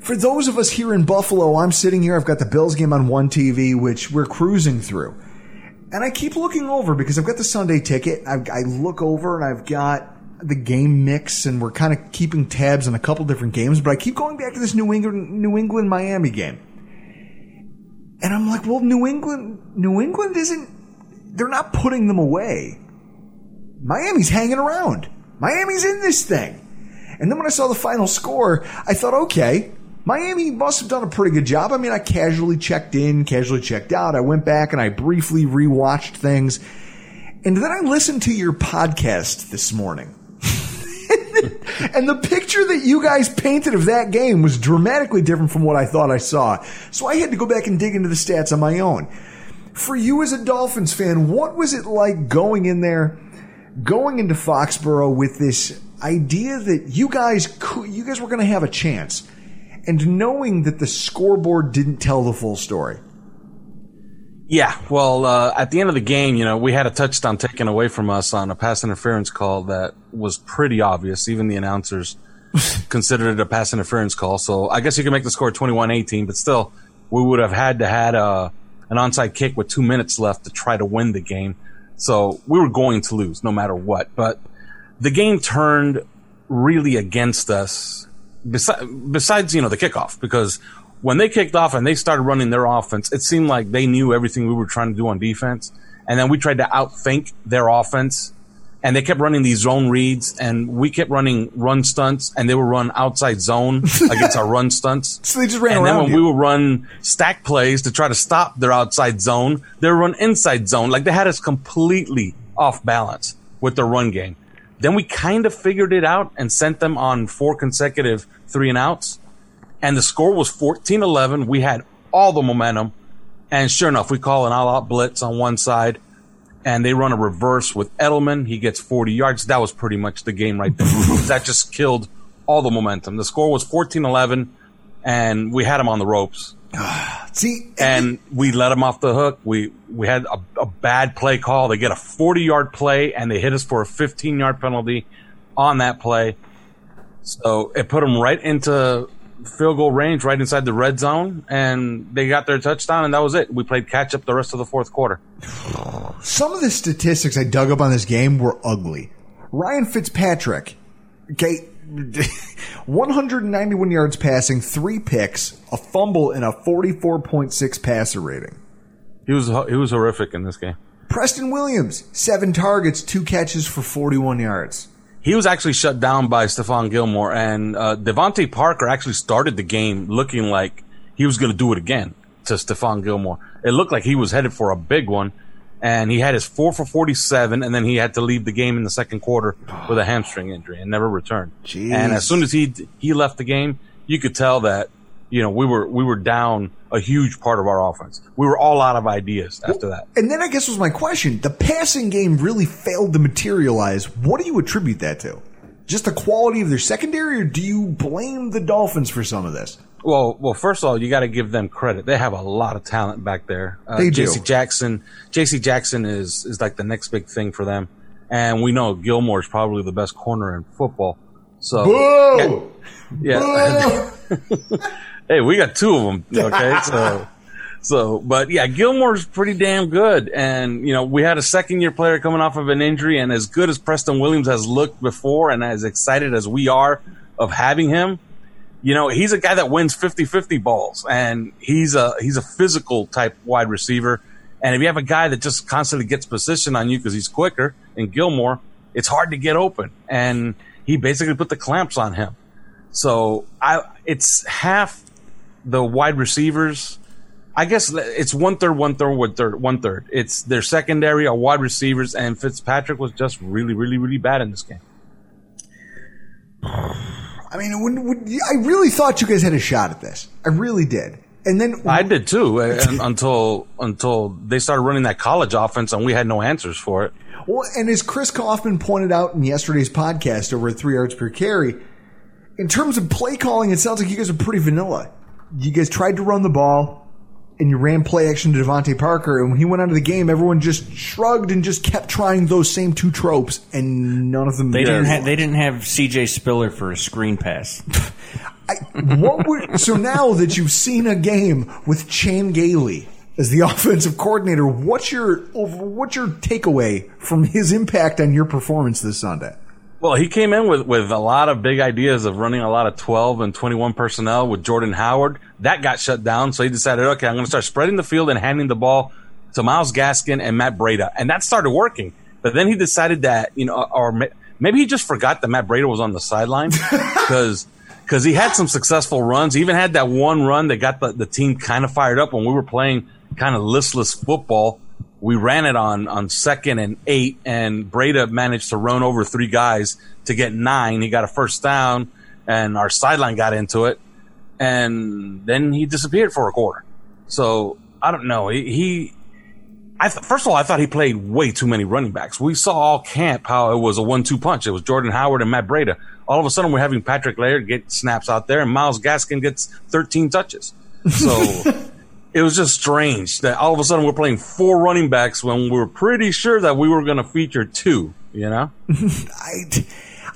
S8: For those of us here in Buffalo, I'm sitting here, I've got the Bills game on one TV, which we're cruising through. And I keep looking over because I've got the Sunday ticket. I, I look over and I've got the game mix, and we're kind of keeping tabs on a couple different games. But I keep going back to this New England New England Miami game, and I'm like, well, New England New England isn't. They're not putting them away. Miami's hanging around. Miami's in this thing. And then when I saw the final score, I thought, okay, Miami must have done a pretty good job. I mean, I casually checked in, casually checked out. I went back and I briefly rewatched things. And then I listened to your podcast this morning. and the picture that you guys painted of that game was dramatically different from what I thought I saw. So I had to go back and dig into the stats on my own. For you as a Dolphins fan, what was it like going in there, going into Foxborough with this idea that you guys could, you guys were going to have a chance, and knowing that the scoreboard didn't tell the full story?
S11: Yeah, well, uh, at the end of the game, you know, we had a touchdown taken away from us on a pass interference call that was pretty obvious. Even the announcers considered it a pass interference call. So I guess you can make the score 21-18, but still, we would have had to had a, an onside kick with two minutes left to try to win the game. So we were going to lose no matter what. But the game turned really against us. Besi- besides, you know, the kickoff, because when they kicked off and they started running their offense, it seemed like they knew everything we were trying to do on defense. And then we tried to outthink their offense. And they kept running these zone reads, and we kept running run stunts, and they would run outside zone against our run stunts.
S8: So they just ran
S11: and then when
S8: you.
S11: we would run stack plays to try to stop their outside zone, they would run inside zone. Like they had us completely off balance with their run game. Then we kind of figured it out and sent them on four consecutive three and outs. And the score was 14 11. We had all the momentum. And sure enough, we call an all out blitz on one side and they run a reverse with Edelman. He gets 40 yards. That was pretty much the game right there. that just killed all the momentum. The score was 14 11 and we had him on the ropes.
S8: See,
S11: and we let them off the hook. We we had a, a bad play call. They get a 40 yard play and they hit us for a 15 yard penalty on that play. So it put them right into field goal range, right inside the red zone, and they got their touchdown, and that was it. We played catch up the rest of the fourth quarter.
S8: Some of the statistics I dug up on this game were ugly. Ryan Fitzpatrick, okay, 191 yards passing, three picks, a fumble, and a 44.6 passer rating.
S11: He was he was horrific in this game.
S8: Preston Williams, seven targets, two catches for 41 yards.
S11: He was actually shut down by Stephon Gilmore, and uh, DeVante Parker actually started the game looking like he was going to do it again to Stephon Gilmore. It looked like he was headed for a big one, and he had his four for 47, and then he had to leave the game in the second quarter with a hamstring injury and never returned.
S8: Jeez.
S11: And as soon as he he left the game, you could tell that you know we were we were down a huge part of our offense. We were all out of ideas after that.
S8: And then I guess was my question. The passing game really failed to materialize. What do you attribute that to? Just the quality of their secondary, or do you blame the Dolphins for some of this?
S11: Well, well, first of all, you got to give them credit. They have a lot of talent back there. Uh,
S8: They do.
S11: JC Jackson, JC Jackson is is like the next big thing for them, and we know Gilmore is probably the best corner in football. So,
S8: Boo!
S11: yeah. hey, we got two of them. Okay, so. So, but yeah, Gilmore's pretty damn good. And, you know, we had a second year player coming off of an injury and as good as Preston Williams has looked before and as excited as we are of having him, you know, he's a guy that wins 50-50 balls and he's a, he's a physical type wide receiver. And if you have a guy that just constantly gets position on you because he's quicker and Gilmore, it's hard to get open. And he basically put the clamps on him. So I, it's half the wide receivers. I guess it's one third, one third, one third, one third. It's their secondary, our wide receivers, and Fitzpatrick was just really, really, really bad in this game.
S8: I mean, when, when, I really thought you guys had a shot at this. I really did. And then
S11: I did too, until until they started running that college offense, and we had no answers for it.
S8: Well, and as Chris Kaufman pointed out in yesterday's podcast over at three yards per carry, in terms of play calling, it sounds like you guys are pretty vanilla. You guys tried to run the ball, and you ran play action to DeVante Parker, and when he went out of the game, everyone just shrugged and just kept trying those same two tropes, and none of them.
S9: They didn't have they didn't have C.J. Spiller for a screen pass.
S8: what would, so now that you've seen a game with Chan Gailey as the offensive coordinator, what's your what's your takeaway from his impact on your performance this Sunday?
S11: Well, he came in with, with a lot of big ideas of running a lot of 12 and 21 personnel with Jordan Howard. That got shut down. So he decided, okay, I'm going to start spreading the field and handing the ball to Myles Gaskin and Matt Breida. And that started working. But then he decided that, you know, or maybe he just forgot that Matt Breida was on the sideline because because he had some successful runs. He even had that one run that got the, the team kind of fired up when we were playing kind of listless football. We ran it on, on second and eight, and Breida managed to run over three guys to get nine. He got a first down, and our sideline got into it, and then he disappeared for a quarter. So I don't know. He, he I th- first of all, I thought he played way too many running backs. We saw all camp how it was a one-two punch. It was Jordan Howard and Matt Breida. All of a sudden, we're having Patrick Laird get snaps out there, and Myles Gaskin gets 13 touches. So it was just strange that all of a sudden we're playing four running backs when we were pretty sure that we were going to feature two. You know,
S8: I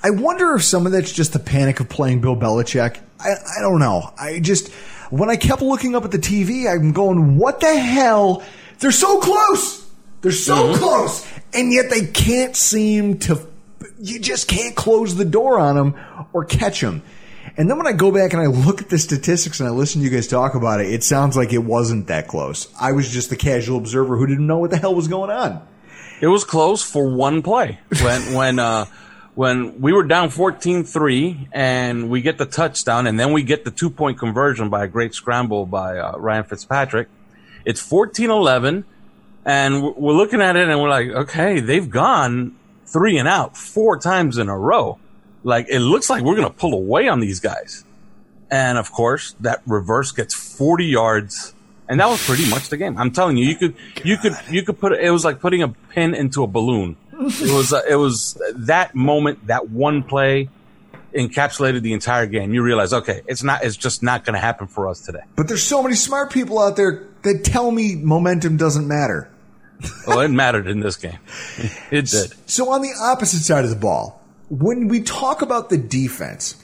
S8: I wonder if some of that's just the panic of playing Bill Belichick. I I don't know. I just when I kept looking up at the TV, I'm going, what the hell? They're so close. They're so
S11: Mm-hmm.
S8: close, and yet they can't seem to. You just can't close the door on them or catch them. And then when I go back and I look at the statistics and I listen to you guys talk about it, it sounds like it wasn't that close. I was just the casual observer who didn't know what the hell was going on.
S11: it was close for one play when when uh, when we were down 14-3 and we get the touchdown and then we get the two point conversion by a great scramble by uh, Ryan Fitzpatrick. It's 14-11 and we're- we're looking at it and we're like, okay, they've gone three and out four times in a row. Like it looks like we're gonna pull away on these guys. And of course, that reverse gets 40 yards. And that was pretty much the game. I'm telling you, you could, you could, you could put, it was like putting a pin into a balloon. It was, uh, it was that moment, that one play. encapsulated the entire game. You realize, okay, it's not, it's just not going to happen for us today.
S8: But there's so many smart people out there that tell me momentum doesn't matter.
S11: well, it mattered in this game. It did.
S8: So on the opposite side of the ball, when we talk about the defense,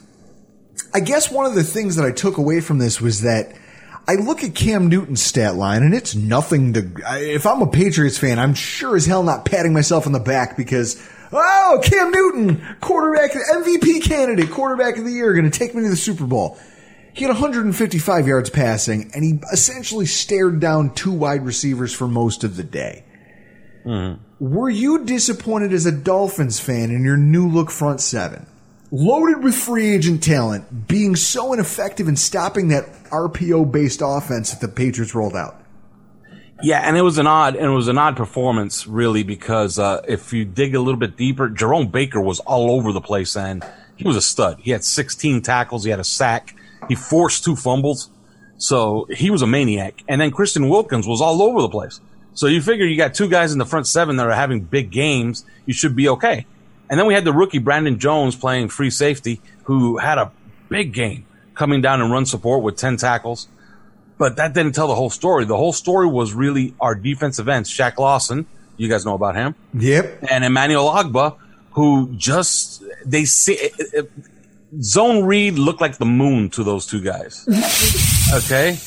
S8: I guess one of the things that I took away from this was that I look at Cam Newton's stat line and it's nothing to, if I'm a Patriots fan, I'm sure as hell not patting myself on the back because, oh, Cam Newton, quarterback, MVP candidate, quarterback of the year, going to take me to the Super Bowl. He had 155 yards passing and he essentially stared down two wide receivers for most of the day.
S11: Mm-hmm.
S8: Were you disappointed as a Dolphins fan in your new look front seven? Loaded with free agent talent, being so ineffective in stopping that RPO based offense that the Patriots rolled out.
S11: Yeah, and it was an odd and it was an odd performance really because uh, if you dig a little bit deeper, Jerome Baker was all over the place and he was a stud. He had 16 tackles, he had a sack, he forced two fumbles, so he was a maniac. And then Christian Wilkins was all over the place. So you figure you got two guys in the front seven that are having big games, you should be okay. And then we had the rookie Brandon Jones playing free safety, who had a big game coming down and run support with 10 tackles. But that didn't tell the whole story. The whole story was really our defensive ends. Shaq Lawson, you guys know about him.
S8: Yep.
S11: And Emmanuel Ogbah, who just, they see, Zone read looked like the moon to those two guys. Okay.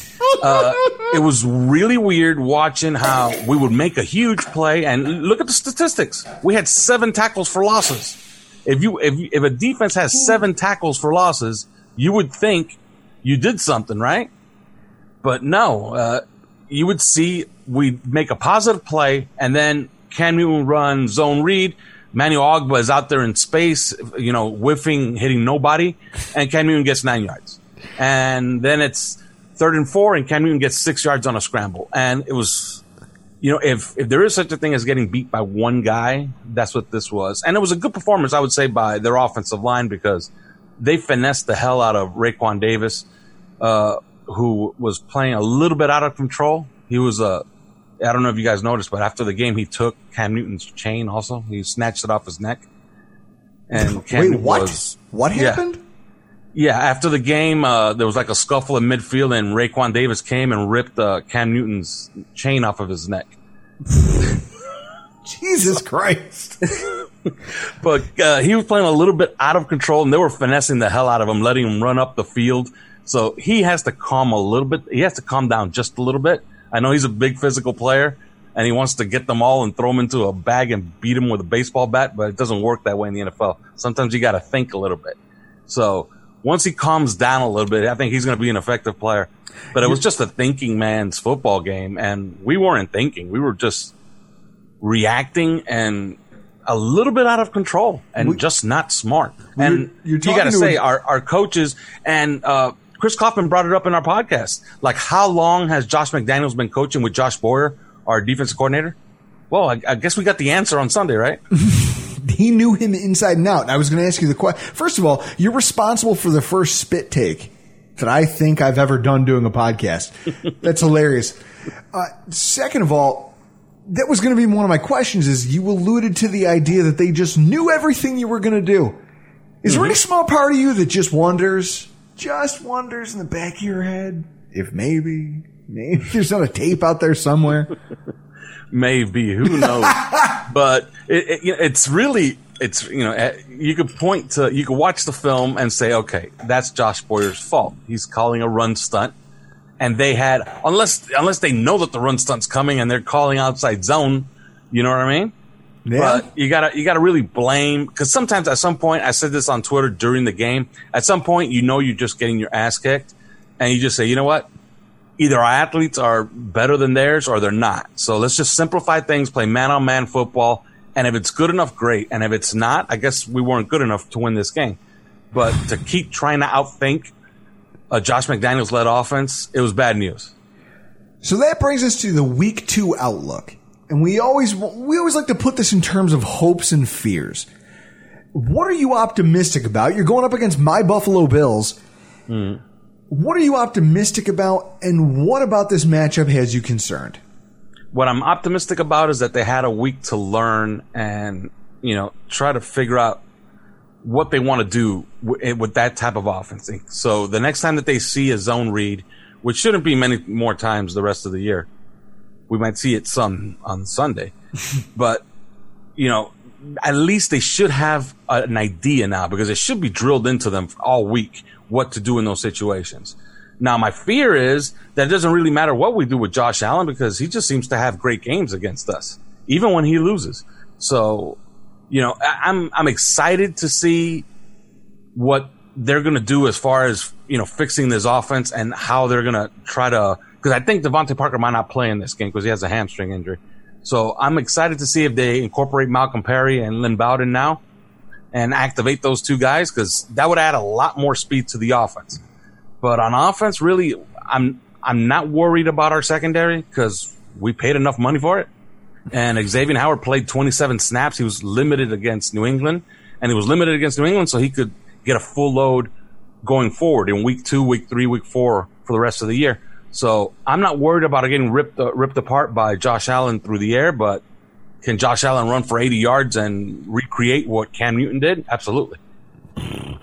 S11: Uh, it was really weird watching how we would make a huge play and look at the statistics. We had seven tackles for losses. If you if if a defense has seven tackles for losses, you would think you did something right, but no. Uh, you would see we make a positive play and then Cam Newton run zone read. Manuel Ogbah is out there in space, you know, whiffing, hitting nobody, and Cam Newton gets nine yards. And then it's third and four, and Cam Newton gets six yards on a scramble. And it was, you know, if if there is such a thing as getting beat by one guy, that's what this was. And it was a good performance, I would say, by their offensive line because they finessed the hell out of Raekwon Davis, uh, who was playing a little bit out of control. He was a, uh, I don't know if you guys noticed, but after the game, he took Cam Newton's chain. Also, he snatched it off his neck. And Cam
S8: Wait, what?
S11: was-
S8: what happened?
S11: Yeah, after the game, uh, there was like a scuffle in midfield, and Raekwon Davis came and ripped uh, Cam Newton's chain off of his neck.
S8: Jesus Christ.
S11: But uh, he was playing a little bit out of control, and they were finessing the hell out of him, letting him run up the field. So he has to calm a little bit. He has to calm down just a little bit. I know he's a big physical player, and he wants to get them all and throw them into a bag and beat them with a baseball bat, but it doesn't work that way in the NFL. Sometimes you got to think a little bit. So once he calms down a little bit, I think he's going to be an effective player. But it was just a thinking man's football game, and we weren't thinking. We were just reacting and a little bit out of control and just not smart. And
S8: You're- you're
S11: you got to
S8: to
S11: say, our, our coaches and uh, Chris Kaufman brought it up in our podcast. Like, how long has Josh McDaniels been coaching with Josh Boyer, our defensive coordinator? Well, I, I guess we got the answer on Sunday, right?
S8: He knew him inside and out. And I was going to ask you the question. First of all, you're responsible for the first spit take that I think I've ever done doing a podcast. That's hilarious. Uh, second of all, that was going to be one of my questions is you alluded to the idea that they just knew everything you were going to do. Is there any small part of you that just wonders, just wonders in the back of your head if maybe, maybe there's not a tape out there somewhere?
S11: Maybe who knows? but it, it, it's really it's you know eh, you could point to you could watch the film and say okay that's Josh Boyer's fault. He's calling a run stunt, and they had unless unless they know that the run stunt's coming and they're calling outside zone. You know what I mean?
S8: Yeah.
S11: But you gotta you gotta really blame because sometimes at some point I said this on Twitter during the game. At some point you know you're just getting your ass kicked, and you just say you know what either our athletes are better than theirs or they're not. So let's just simplify things, play man on man football. And if it's good enough, great. And if it's not, I guess we weren't good enough to win this game. But to keep trying to outthink a Josh McDaniels led offense, it was bad news.
S8: So that brings us to the week two outlook. And we always, we always like to put this in terms of hopes and fears. What are you optimistic about? You're going up against my Buffalo Bills. Hmm. What are you optimistic about? And what about this matchup has you concerned?
S11: What I'm optimistic about is that they had a week to learn and, you know, try to figure out what they want to do w- eh, with that type of offense. So the next time that they see a zone read, which shouldn't be many more times the rest of the year, we might see it some on Sunday, but you know, at least they should have an idea now because it should be drilled into them all week what to do in those situations. Now, my fear is that it doesn't really matter what we do with Josh Allen because he just seems to have great games against us, even when he loses. So, you know, I'm I'm excited to see what they're going to do as far as you know fixing this offense and how they're going to try to. Because I think DeVante Parker might not play in this game because he has a hamstring injury. So I'm excited to see if they incorporate Malcolm Perry and Lynn Bowden now and activate those two guys because that would add a lot more speed to the offense. But on offense, really, I'm I'm not worried about our secondary because we paid enough money for it. And Xavier Howard played 27 snaps. He was limited against New England, and he was limited against New England, so he could get a full load going forward in week two, week three, week four for the rest of the year. So I'm not worried about getting ripped uh, ripped apart by Josh Allen through the air, but can Josh Allen run for 80 yards and recreate what Cam Newton did? Absolutely.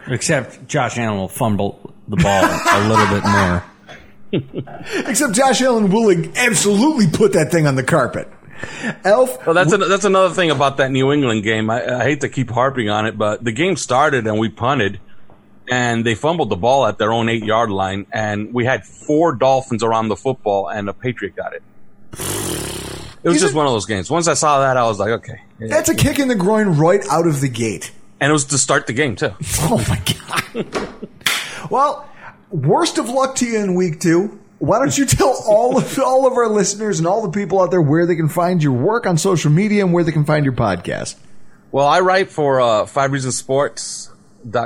S12: Except Josh Allen will fumble the ball a little bit more.
S8: Except Josh Allen will absolutely put that thing on the carpet. Elf.
S11: Well, that's a, that's another thing about that New England game. I, I hate to keep harping on it, but the game started and we punted, and they fumbled the ball at their own eight yard line, and we had four Dolphins around the football, and a Patriot got it. It was
S8: Is
S11: just
S8: it-
S11: one of those games. Once I saw that, I was like, okay.
S8: That's a kick in the groin right out of the gate.
S11: And it was to start the game too.
S8: Oh my god. well, worst of luck to you in week two. Why don't you tell all of all of our listeners and all the people out there where they can find your work on social media and where they can find your podcast?
S11: Well, I write for uh, Five Reasons Sports.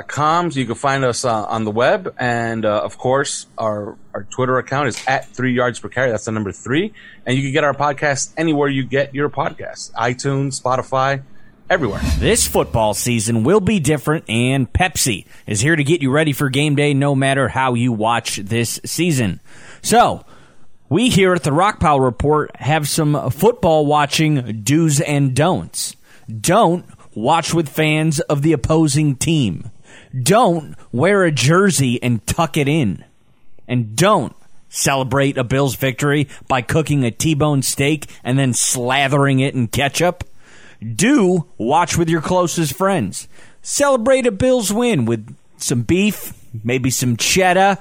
S11: Com, so you can find us uh, on the web, and uh, of course, our our Twitter account is at three yards per carry. That's the number three, and you can get our podcast anywhere you get your podcast iTunes, Spotify, everywhere.
S9: This football season will be different, and Pepsi is here to get you ready for game day no matter how you watch this season. So, we here at the Rock Pile Report have some football watching do's and don'ts. Don't watch with fans of the opposing team. Don't wear a jersey and tuck it in. And don't celebrate a Bills victory by cooking a T-bone steak and then slathering it in ketchup. Do watch with your closest friends. Celebrate a Bills win with some beef, maybe some cheddar,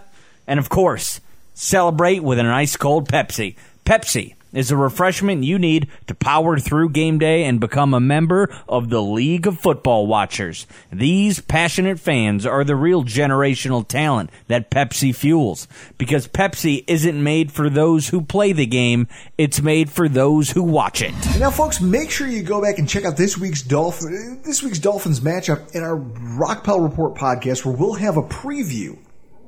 S9: and of course, celebrate with an ice cold Pepsi. Pepsi is a refreshment you need to power through game day and become a member of the League of Football Watchers. These passionate fans are the real generational talent that Pepsi fuels because Pepsi isn't made for those who play the game, it's made for those who watch it.
S8: Now, folks, make sure you go back and check out this week's Dolphin, this week's Dolphins matchup in our Rockpile Report podcast, where we'll have a preview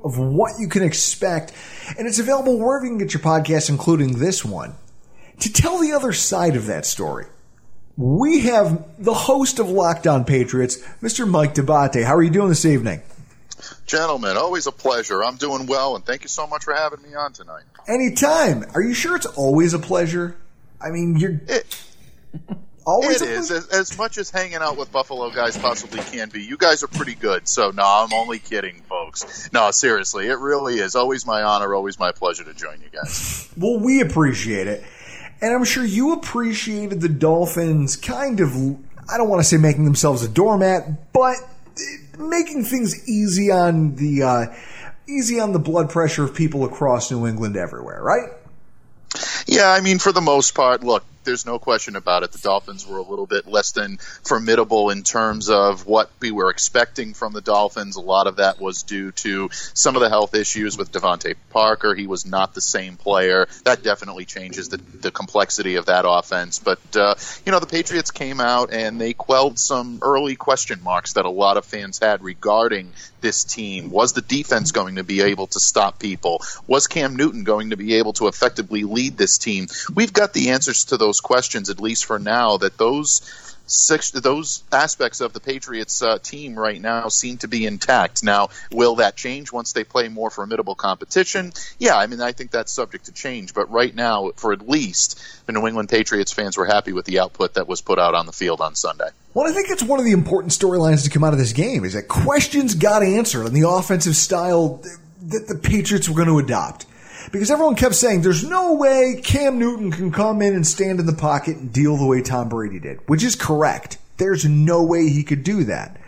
S8: of what you can expect, and it's available wherever you can get your podcasts, including this one. To tell the other side of that story, we have the host of Lockdown Patriots, Mr. Mike D'Abate. How are you doing this evening?
S13: Gentlemen, always a pleasure. I'm doing well, and thank you so much for having me on tonight.
S8: Anytime. Are you sure it's always a pleasure? I mean, you're always
S13: It
S8: a
S13: is as, as much as hanging out with Buffalo guys possibly can be. You guys are pretty good, so no, I'm only kidding, folks. No, seriously, it really is always my honor, always my pleasure to join you guys.
S8: Well, we appreciate it. And I'm sure you appreciated the Dolphins kind of, I don't want to say making themselves a doormat, but making things easy on the, uh, easy on the blood pressure of people across New England everywhere, right?
S13: Yeah, I mean, for the most part, look, there's no question about it. The Dolphins were a little bit less than formidable in terms of what we were expecting from the Dolphins. A lot of that was due to some of the health issues with DeVante Parker. He was not the same player. That definitely changes the, the complexity of that offense. But, uh, you know, the Patriots came out and they quelled some early question marks that a lot of fans had regarding this team. Was the defense going to be able to stop people? Was Cam Newton going to be able to effectively lead this team? We've got the answers to those questions, at least for now, that those six those aspects of the Patriots uh, team right now seem to be intact. Now, will that change once they play more formidable competition? Yeah, I mean, I think that's subject to change. But right now, for at least the New England Patriots fans were happy with the output that was put out on the field on Sunday.
S8: Well, I think it's one of the important storylines to come out of this game is that questions got answered on the offensive style that the Patriots were going to adopt. Because everyone kept saying there's no way Cam Newton can come in and stand in the pocket and deal the way Tom Brady did, which is correct. There's no way he could do that.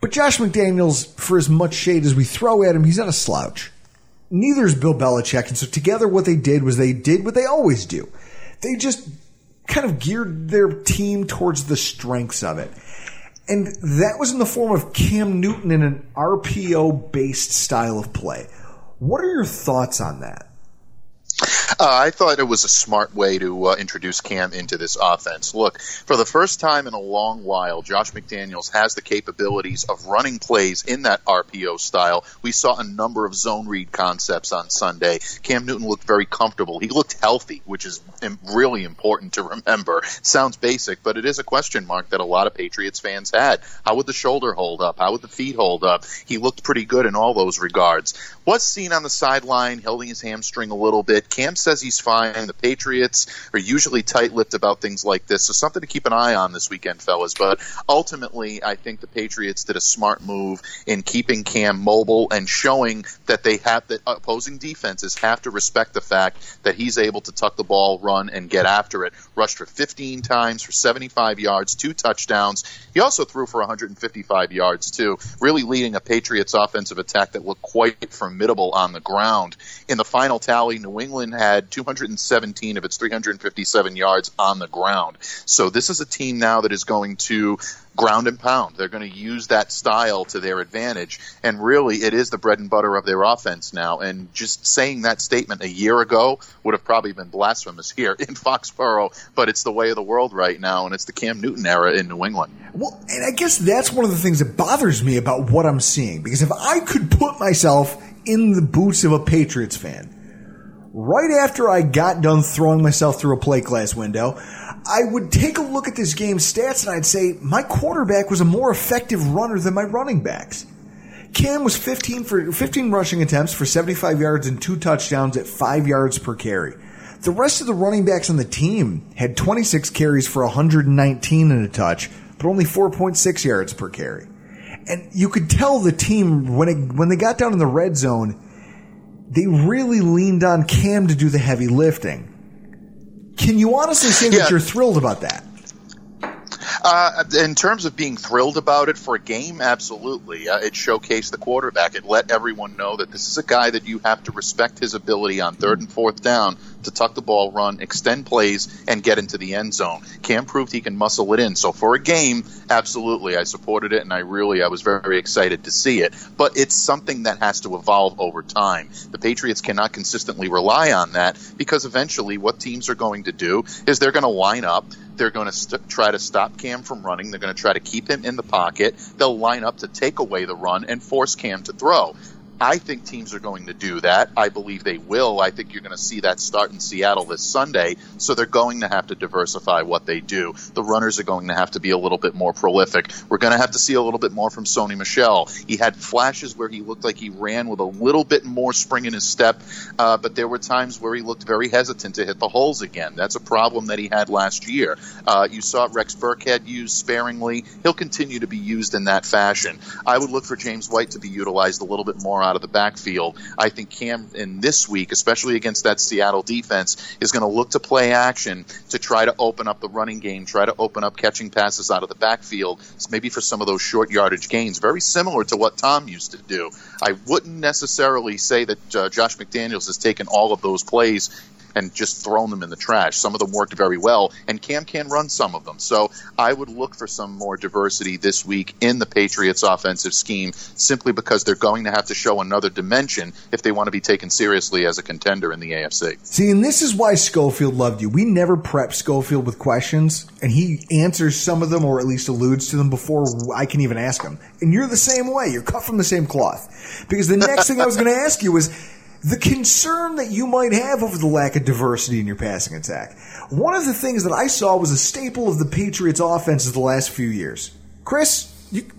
S8: But Josh McDaniels, for as much shade as we throw at him, he's not a slouch. Neither is Bill Belichick. And so together what they did was they did what they always do. They just kind of geared their team towards the strengths of it. And that was in the form of Cam Newton in an RPO based style of play. What are your thoughts on that?
S13: Uh, I thought it was a smart way to uh, introduce Cam into this offense. Look, for the first time in a long while, Josh McDaniels has the capabilities of running plays in that RPO style. We saw a number of zone read concepts on Sunday. Cam Newton looked very comfortable. He looked healthy, which is really important to remember. Sounds basic, but it is a question mark that a lot of Patriots fans had. How would the shoulder hold up? How would the feet hold up? He looked pretty good in all those regards. Was seen on the sideline, holding his hamstring a little bit. Cam says he's fine. The Patriots are usually tight-lipped about things like this, so something to keep an eye on this weekend, fellas. But ultimately, I think the Patriots did a smart move in keeping Cam mobile and showing that they have that opposing defenses have to respect the fact that he's able to tuck the ball, run, and get after it. Rushed for 15 times for 75 yards, two touchdowns. He also threw for 155 yards too, really leading a Patriots offensive attack that looked quite formidable on the ground. In the final tally, New England had 217 of its 357 yards on the ground. So this is a team now that is going to ground and pound. They're going to use that style to their advantage. And really, it is the bread and butter of their offense now. And just saying that statement a year ago would have probably been blasphemous here in Foxborough, but it's the way of the world right now, and it's the Cam Newton era in New England.
S8: Well, and I guess that's one of the things that bothers me about what I'm seeing. Because if I could put myself in the boots of a Patriots fan, right after I got done throwing myself through a plate glass window, I would take a look at this game's stats and I'd say my quarterback was a more effective runner than my running backs. Cam was 15 for 15 rushing attempts for 75 yards and two touchdowns at 5 yards per carry. The rest of the running backs on the team had 26 carries for 119 and a touch, but only 4.6 yards per carry. And you could tell the team when it, when they got down in the red zone, they really leaned on Cam to do the heavy lifting. Can you honestly say
S13: Yeah.
S8: that you're thrilled about that?
S13: Uh, in terms of being thrilled about it for a game, absolutely. Uh, it showcased the quarterback. It let everyone know that this is a guy that you have to respect his ability on third and fourth down to tuck the ball, run, extend plays, and get into the end zone. Cam proved he can muscle it in. So for a game, absolutely, I supported it, and I really, I was very, very excited to see it. But it's something that has to evolve over time. The Patriots cannot consistently rely on that because eventually, what teams are going to do is they're going to line up. They're going to st- try to stop Cam from running. They're going to try to keep him in the pocket. They'll line up to take away the run and force Cam to throw. I think teams are going to do that. I believe they will. I think you're going to see that start in Seattle this Sunday. So they're going to have to diversify what they do. The runners are going to have to be a little bit more prolific. We're going to have to see a little bit more from Sony Michel. He had flashes where he looked like he ran with a little bit more spring in his step, uh, but there were times where he looked very hesitant to hit the holes again. That's a problem that he had last year. Uh, you saw Rex Burkhead used sparingly. He'll continue to be used in that fashion. I would look for James White to be utilized a little bit more out of the backfield. I think Cam in this week, especially against that Seattle defense, is going to look to play action to try to open up the running game, try to open up catching passes out of the backfield, maybe for some of those short yardage gains, very similar to what Tom used to do. I wouldn't necessarily say that uh, Josh McDaniels has taken all of those plays and just thrown them in the trash. Some of them worked very well, and Cam can run some of them. So I would look for some more diversity this week in the Patriots' offensive scheme, simply because they're going to have to show another dimension if they want to be taken seriously as a contender in the AFC.
S8: See, and this is why Schofield loved you. We never prep Schofield with questions, and he answers some of them or at least alludes to them before I can even ask him. And you're the same way. You're cut from the same cloth. Because the next thing I was going to ask you was, the concern that you might have over the lack of diversity in your passing attack. One of the things that I saw was a staple of the Patriots' offenses the last few years. Chris, you,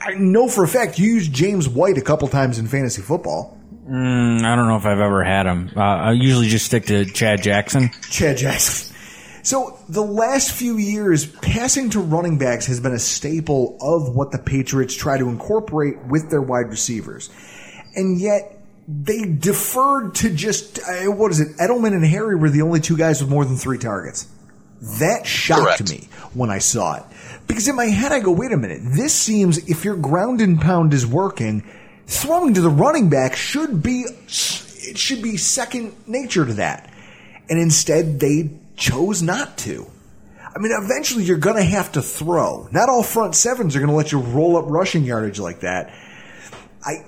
S8: I know for a fact you used James White a couple times in fantasy football.
S9: Mm, I don't know if I've ever had him. Uh, I usually just stick to Chad Jackson.
S8: Chad Jackson. So the last few years, passing to running backs has been a staple of what the Patriots try to incorporate with their wide receivers. And yet they deferred to just, uh, what is it? Edelman and Harry were the only two guys with more than three targets. That shocked Correct. me when I saw it. Because in my head, I go, wait a minute. This seems, if your ground and pound is working, throwing to the running back should be, it should be second nature to that. And instead, they chose not to. I mean, eventually you're going to have to throw. Not all front sevens are going to let you roll up rushing yardage like that. I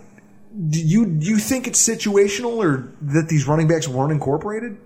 S8: do you do you think it's situational or that these running backs weren't incorporated?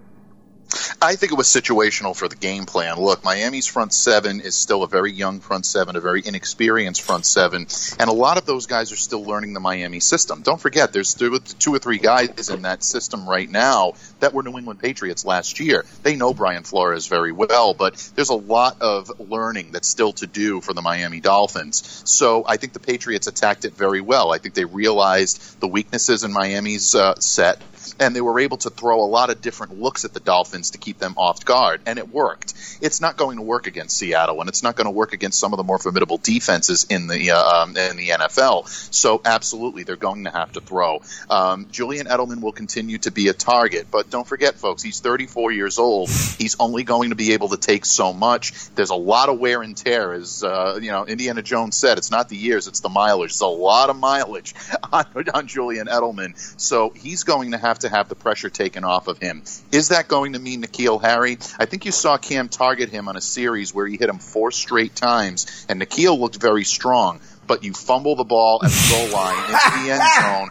S13: I think it was situational for the game plan. Look, Miami's front seven is still a very young front seven, a very inexperienced front seven, and a lot of those guys are still learning the Miami system. Don't forget, there's two or three guys in that system right now that were New England Patriots last year. They know Brian Flores very well, but there's a lot of learning that's still to do for the Miami Dolphins. So I think the Patriots attacked it very well. I think they realized the weaknesses in Miami's uh, set and they were able to throw a lot of different looks at the Dolphins to keep them off guard, and it worked. It's not going to work against Seattle, and it's not going to work against some of the more formidable defenses in the uh, um, in the NFL. So absolutely, they're going to have to throw. Um, Julian Edelman will continue to be a target, but don't forget, folks, he's 34 years old. He's only going to be able to take so much. There's a lot of wear and tear, as uh, you know, Indiana Jones said. It's not the years, it's the mileage. There's a lot of mileage on, on Julian Edelman, so he's going to have to have the pressure taken off of him. Is that going to mean N'Keal Harry? I think you saw Cam target him on a series where he hit him four straight times, and N'Keal looked very strong but you fumble the ball at the goal line into the end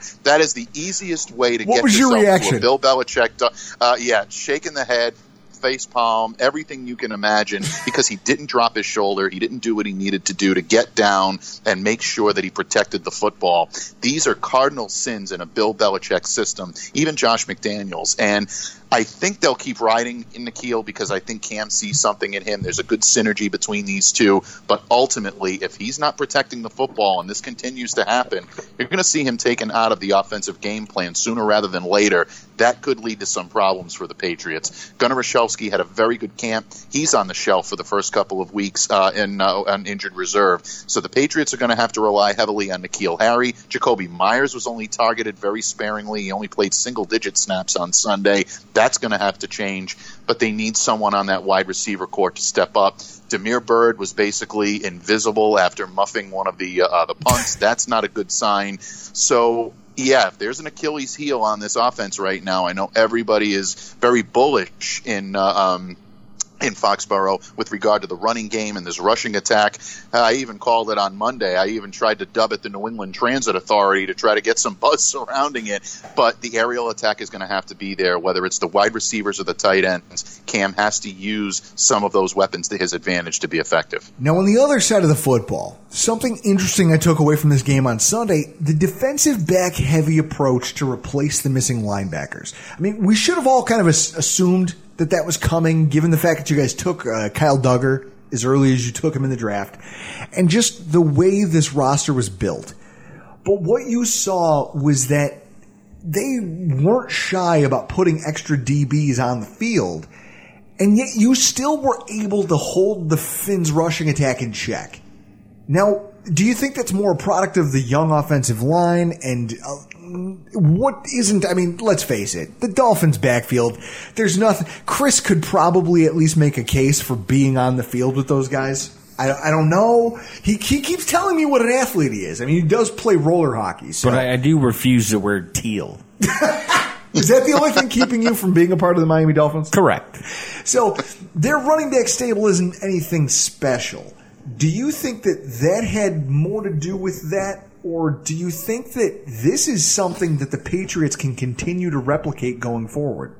S13: zone. That is the easiest way to
S8: what
S13: get
S8: was
S13: yourself
S8: your reaction?
S13: to a Bill Belichick. Uh, yeah, shaking the head, face palm, everything you can imagine, because he didn't drop his shoulder. He didn't do what he needed to do to get down and make sure that he protected the football. These are cardinal sins in a Bill Belichick system, even Josh McDaniels. And I think they'll keep riding in N'Keal because I think Cam sees something in him. There's a good synergy between these two. But ultimately, if he's not protecting the football and this continues to happen, you're going to see him taken out of the offensive game plan sooner rather than later. That could lead to some problems for the Patriots. Gunnar Olszewski had a very good camp. He's on the shelf for the first couple of weeks uh, in uh, injured reserve. So the Patriots are going to have to rely heavily on N'Keal Harry. Jakobi Meyers was only targeted very sparingly. He only played single digit snaps on Sunday. That's going to have to change, but they need someone on that wide receiver court to step up. Damiere Byrd was basically invisible after muffing one of the uh, the punts. That's not a good sign. So yeah, if there's an Achilles heel on this offense right now, I know everybody is very bullish in uh, um, in Foxborough with regard to the running game and this rushing attack. Uh, I even called it on Monday. I even tried to dub it the New England Transit Authority to try to get some buzz surrounding it. But the aerial attack is going to have to be there, whether it's the wide receivers or the tight ends. Cam has to use some of those weapons to his advantage to be effective.
S8: Now, on the other side of the football, something interesting I took away from this game on Sunday the defensive back heavy approach to replace the missing linebackers. I mean, we should have all kind of assumed that that was coming, given the fact that you guys took uh, Kyle Dugger as early as you took him in the draft, and just the way this roster was built. But what you saw was that they weren't shy about putting extra DBs on the field, and yet you still were able to hold the Finns' rushing attack in check. Now, do you think that's more a product of the young offensive line and uh, what isn't? I mean, let's face it, the Dolphins' backfield. There's nothing. Chris could probably at least make a case for being on the field with those guys. I, I don't know. He, he keeps telling me what an athlete he is. I mean, he does play roller hockey. So.
S9: But I, I do refuse to wear teal.
S8: Is that the only thing keeping you from being a part of the Miami Dolphins?
S9: Correct.
S8: So their running back stable isn't anything special. Do you think that that had more to do with that or do you think that this is something that the Patriots can continue to replicate going forward?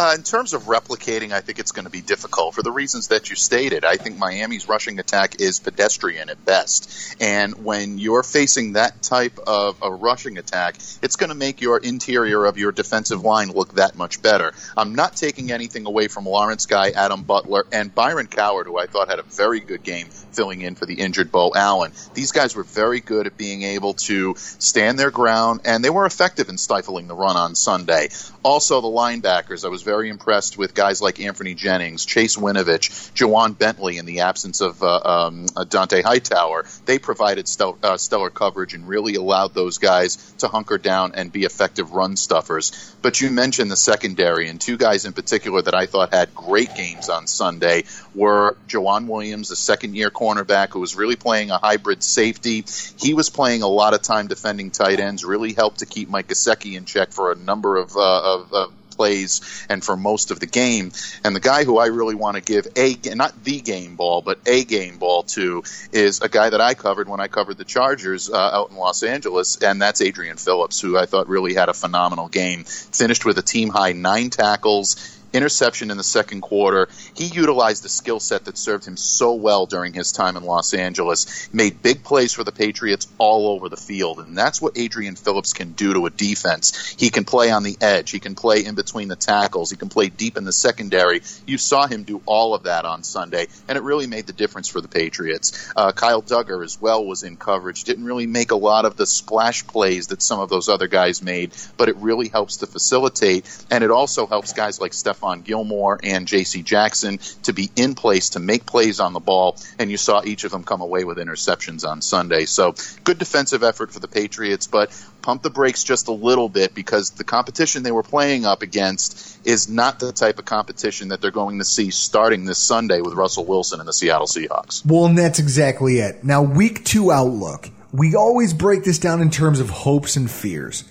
S13: Uh, in terms of replicating, I think it's going to be difficult for the reasons that you stated. I think Miami's rushing attack is pedestrian at best. And when you're facing that type of a rushing attack, it's going to make your interior of your defensive line look that much better. I'm not taking anything away from Lawrence Guy, Adam Butler, and Byron Cowart, who I thought had a very good game filling in for the injured Beau Allen. These guys were very good at being able to stand their ground, and they were effective in stifling the run on Sunday. Also, the linebackers, I was very impressed with guys like Anfernee Jennings, Chase Winovich, Ja'Whaun Bentley in the absence of uh, um, Dont'a Hightower. They provided stel- uh, stellar coverage and really allowed those guys to hunker down and be effective run stuffers. But you mentioned the secondary, and two guys in particular that I thought had great games on Sunday were Joejuan Williams, the second year cornerback who was really playing a hybrid safety. He was playing a lot of time defending tight ends, really helped to keep Mike Gesicki in check for a number of, uh, of, of plays and for most of the game. And the guy who I really want to give a not the game ball, but a game ball to is a guy that I covered when I covered the Chargers uh, out in Los Angeles, and that's Adrian Phillips, who I thought really had a phenomenal game. Finished with a team high nine tackles interception in the second quarter. He utilized the skill set that served him so well during his time in Los Angeles, made big plays for the Patriots all over the field. And that's what Adrian Phillips can do to a defense. He can play on the edge, he can play in between the tackles, he can play deep in the secondary. You saw him do all of that on Sunday, and it really made the difference for the Patriots. Uh, Kyle Dugger as well was in coverage, didn't really make a lot of the splash plays that some of those other guys made, but it really helps to facilitate, and it also helps guys like Steph Stephon Gilmore and J.C. Jackson to be in place to make plays on the ball, and you saw each of them come away with interceptions on Sunday. So good defensive effort for the Patriots, but pump the brakes just a little bit because the competition they were playing up against is not the type of competition that they're going to see starting this Sunday with Russell Wilson and the Seattle Seahawks.
S8: Well, and that's exactly it. Now, week two outlook. We always break this down in terms of hopes and fears.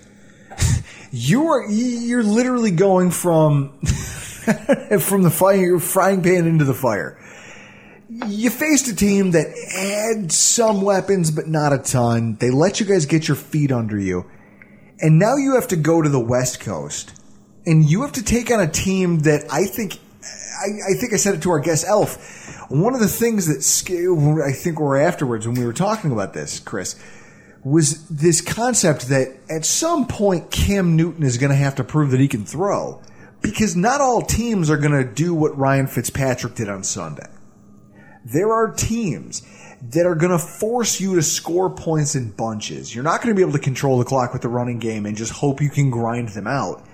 S8: you're you're literally going from from the fire frying pan into the fire. You faced a team that had some weapons, but not a ton. They let you guys get your feet under you. And now you have to go to the West Coast. And you have to take on a team that I think, I, I think I said it to our guest Elf. One of the things that I think were afterwards when we were talking about this, Chris, was this concept that at some point Cam Newton is going to have to prove that he can throw because not all teams are going to do what Ryan Fitzpatrick did on Sunday. There are teams that are going to force you to score points in bunches. You're not going to be able to control the clock with the running game and just hope you can grind them out.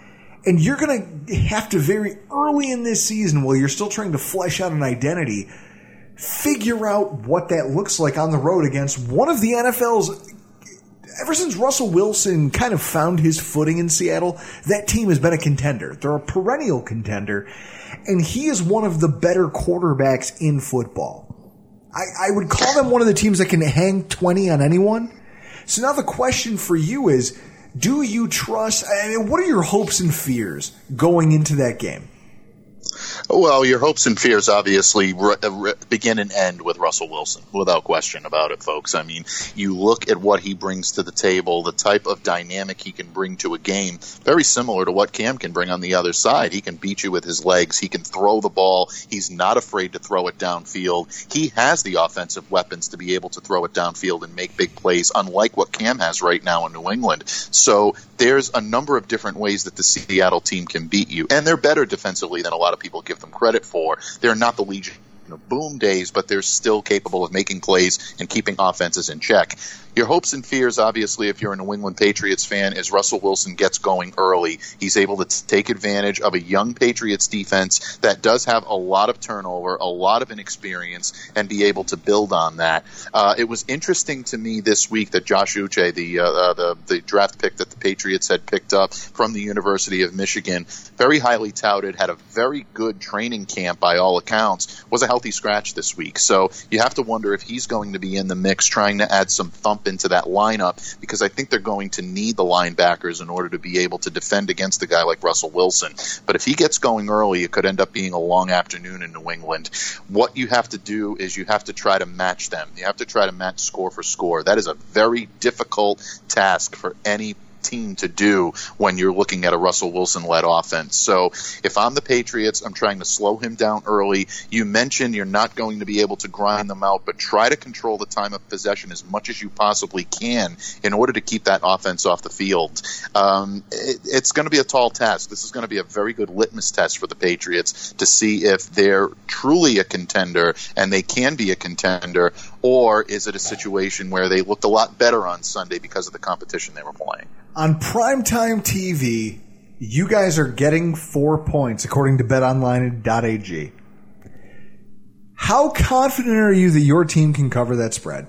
S8: And you're going to have to very early in this season while you're still trying to flesh out an identity, figure out what that looks like on the road against one of the NFL's ever since Russell Wilson kind of found his footing in Seattle, that team has been a contender. They're a perennial contender, and he is one of the better quarterbacks in football. I, I would call them one of the teams that can hang 20 on anyone. So now the question for you is, do you trust, I mean, what are your hopes and fears going into that game?
S13: Well, your hopes and fears obviously re- uh, re- begin and end with Russell Wilson, without question about it, folks. I mean, you look at what he brings to the table, the type of dynamic he can bring to a game, very similar to what Cam can bring on the other side. He can beat you with his legs, he can throw the ball, he's not afraid to throw it downfield. He has the offensive weapons to be able to throw it downfield and make big plays, unlike what Cam has right now in New England. So there's a number of different ways that the Seattle team can beat you, and they're better defensively than a lot of people give them credit for. They're not the Legion of boom days, but they're still capable of making plays and keeping offenses in check. Your hopes and fears, obviously, if you're a New England Patriots fan, is Russell Wilson gets going early. He's able to take advantage of a young Patriots defense that does have a lot of turnover, a lot of inexperience, and be able to build on that. Uh, it was interesting to me this week that Josh Uche, the, uh, uh, the the draft pick that the Patriots had picked up from the University of Michigan, very highly touted, had a very good training camp by all accounts, was a healthy scratch this week. So you have to wonder if he's going to be in the mix, trying to add some thump into that lineup because I think they're going to need the linebackers in order to be able to defend against a guy like Russell Wilson. But if he gets going early, it could end up being a long afternoon in New England. What you have to do is you have to try to match them. You have to try to match score for score. That is a very difficult task for any team to do when you're looking at a Russell Wilson led offense. So if I'm the Patriots, I'm trying to slow him down early. You mentioned you're not going to be able to grind them out, but try to control the time of possession as much as you possibly can in order to keep that offense off the field. Um, it, it's going to be a tall task. This is going to be a very good litmus test for the Patriots to see if they're truly a contender and they can be a contender, or is it a situation where they looked a lot better on Sunday because of the competition they were playing?
S8: On primetime TV, you guys are getting four points according to betonline.ag. How confident are you that your team can cover that spread?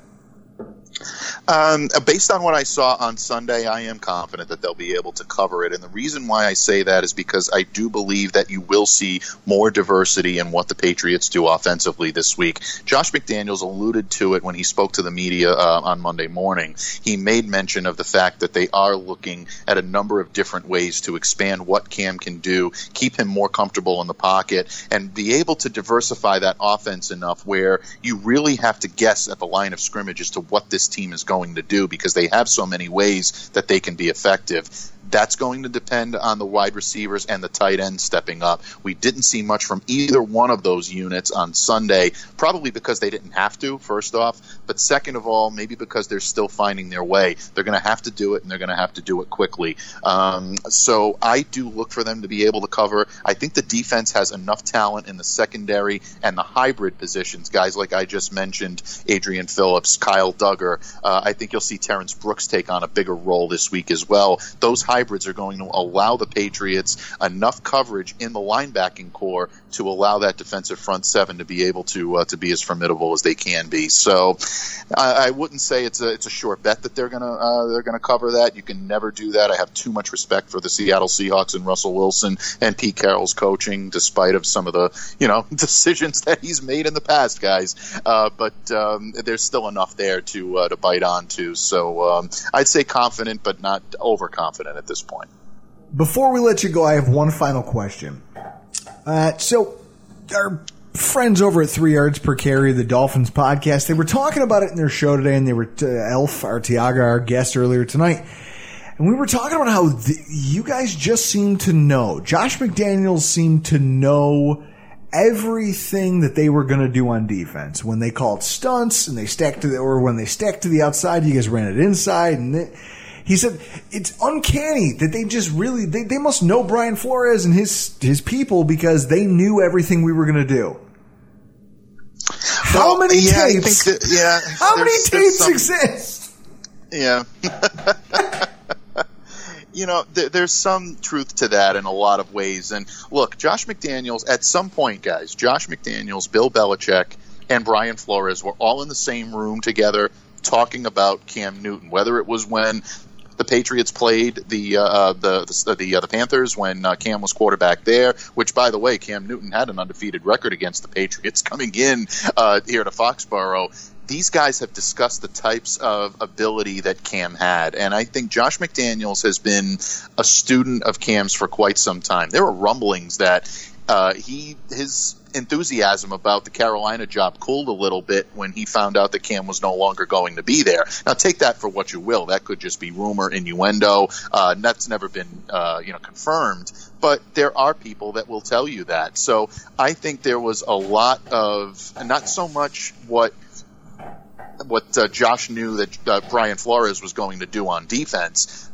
S13: Um, based on what I saw on Sunday, I am confident that they'll be able to cover it. And the reason why I say that is because I do believe that you will see more diversity in what the Patriots do offensively this week. Josh McDaniels alluded to it when he spoke to the media uh, on Monday morning. He made mention of the fact that they are looking at a number of different ways to expand what Cam can do, keep him more comfortable in the pocket, and be able to diversify that offense enough where you really have to guess at the line of scrimmage as to what this team is going to do because they have so many ways that they can be effective. That's going to depend on the wide receivers and the tight end stepping up. We didn't see much from either one of those units on Sunday, probably because they didn't have to, first off. But second of all, maybe because they're still finding their way. They're going to have to do it, and they're going to have to do it quickly. Um, so I do look for them to be able to cover. I think the defense has enough talent in the secondary and the hybrid positions, guys like I just mentioned, Adrian Phillips, Kyle Dugger. Uh, I think you'll see Terrence Brooks take on a bigger role this week as well. Those hybrids are going to allow the Patriots enough coverage in the linebacking core to allow that defensive front seven to be able to uh, to be as formidable as they can be. So I, I wouldn't say it's a it's a sure bet that they're gonna uh, they're gonna cover that. You can never do that. I have too much respect for the Seattle Seahawks and Russell Wilson and Pete Carroll's coaching, despite of some of the you know decisions that he's made in the past, guys. Uh, but um, there's still enough there to uh, to bite onto. So um, I'd say confident, but not overconfident at this point.
S8: Before we let you go, I have one final question. Uh, so, our friends over at Three Yards Per Carry, the Dolphins podcast, they were talking about it in their show today, and they were uh, Elf Artiaga, our guest earlier tonight, and we were talking about how th- you guys just seem to know. Josh McDaniels seemed to know everything that they were going to do on defense when they called stunts and they stacked to the, or when they stacked to the outside, you guys ran it inside and. It, he said it's uncanny that they just really they, they must know Brian Flores and his his people because they knew everything we were going to do. How many
S13: yeah,
S8: tapes?
S13: that- yeah,
S8: How many tapes
S13: some-
S8: exist?
S13: Yeah. you know, th- there's some truth to that in a lot of ways. And look, Josh McDaniels, at some point, guys, Josh McDaniels, Bill Belichick, and Brian Flores were all in the same room together talking about Cam Newton, whether it was when the Patriots played the uh, the the, the, uh, the Panthers when uh, Cam was quarterback there. Which, by the way, Cam Newton had an undefeated record against the Patriots coming in uh, here to Foxborough. These guys have discussed the types of ability that Cam had, and I think Josh McDaniels has been a student of Cam's for quite some time. There were rumblings that uh, he his enthusiasm about the Carolina job cooled a little bit when he found out that Cam was no longer going to be there. Now, take that for what you will. That could just be rumor, innuendo. Uh, that's never been, uh, you know, confirmed. But there are people that will tell you that. So I think there was a lot of, not so much what what uh, Josh knew that uh, Brian Flores was going to do on defense,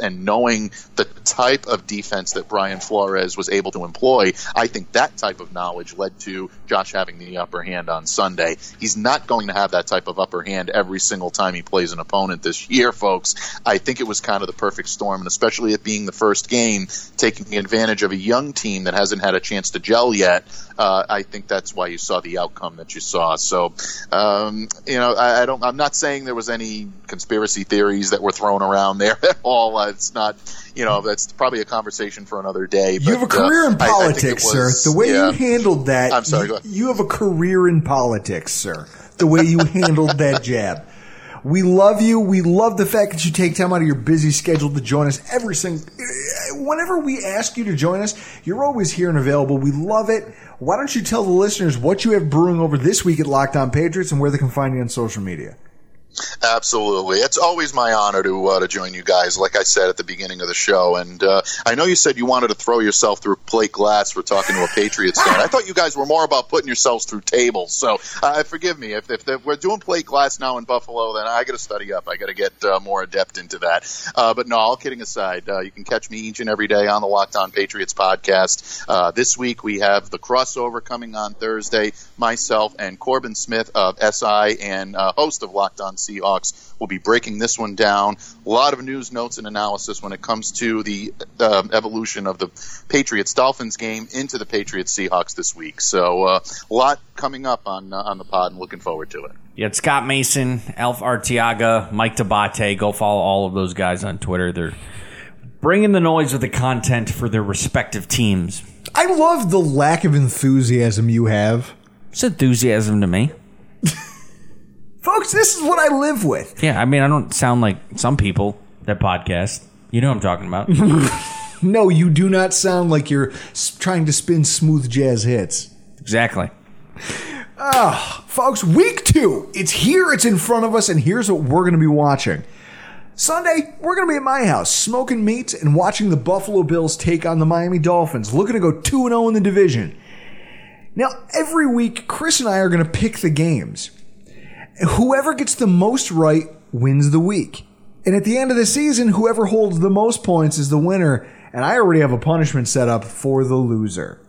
S13: and knowing the type of defense that Brian Flores was able to employ, I think that type of knowledge led to Josh having the upper hand on Sunday. He's not going to have that type of upper hand every single time he plays an opponent this year, folks. I think it was kind of the perfect storm, and especially it being the first game, taking advantage of a young team that hasn't had a chance to gel yet. Uh, I think that's why you saw the outcome that you saw. So, um, you know, I, I don't. I'm not saying there was any conspiracy theories that were thrown around there at all. Uh, it's not. You know, that's probably a conversation for another day.
S8: You have a
S13: but, uh,
S8: career in
S13: I- I
S8: politics,
S13: was-
S8: sir. The way
S13: yeah.
S8: you handled that,
S13: I'm sorry,
S8: you, you have a career in politics, sir. The way you handled that jab. We love you. We love the fact that you take time out of your busy schedule to join us every single. Whenever we ask you to join us, you're always here and available. We love it. Why don't you tell the listeners what you have brewing over this week at Locked On Patriots and where they can find you on social media?
S13: Absolutely, it's always my honor to uh, to join you guys. Like I said at the beginning of the show, and uh, I know you said you wanted to throw yourself through plate glass for talking to a Patriots fan. I thought you guys were more about putting yourselves through tables. So uh, forgive me if, if, if we're doing plate glass now in Buffalo, then I got to study up. I got to get uh, more adept into that. Uh, but no, all kidding aside, uh, you can catch me each and every day on the Locked On Patriots podcast. This week we have the crossover coming on Thursday. Myself and Corbin Smith of SI and host of Locked On Seahawks will be breaking this one down. A lot of news, notes, and analysis when it comes to the uh, evolution of the Patriots Dolphins game into the Patriots Seahawks this week. So uh, a lot coming up on uh, on the pod, and looking forward to it.
S9: Yeah, Scott Mason, Alf Artiaga, Mike D'Abate. Go follow all of those guys on Twitter. They're bringing the noise with the content for their respective teams.
S8: I love the lack of enthusiasm you have.
S9: It's enthusiasm to me.
S8: Folks, this is what I live with.
S9: Yeah, I mean, I don't sound like some people that podcast. You know what I'm talking about.
S8: No, you do not sound like you're s- trying to spin smooth jazz hits.
S9: exactly.
S8: Ah, folks, week two. It's here, it's in front of us, and here's what we're going to be watching. Sunday, we're going to be at my house, smoking meat and watching the Buffalo Bills take on the Miami Dolphins, looking to go 2 0 in the division. Now, every week, Chris and I are going to pick the games. Whoever gets the most right wins the week. And at the end of the season, whoever holds the most points is the winner. And I already have a punishment set up for the loser.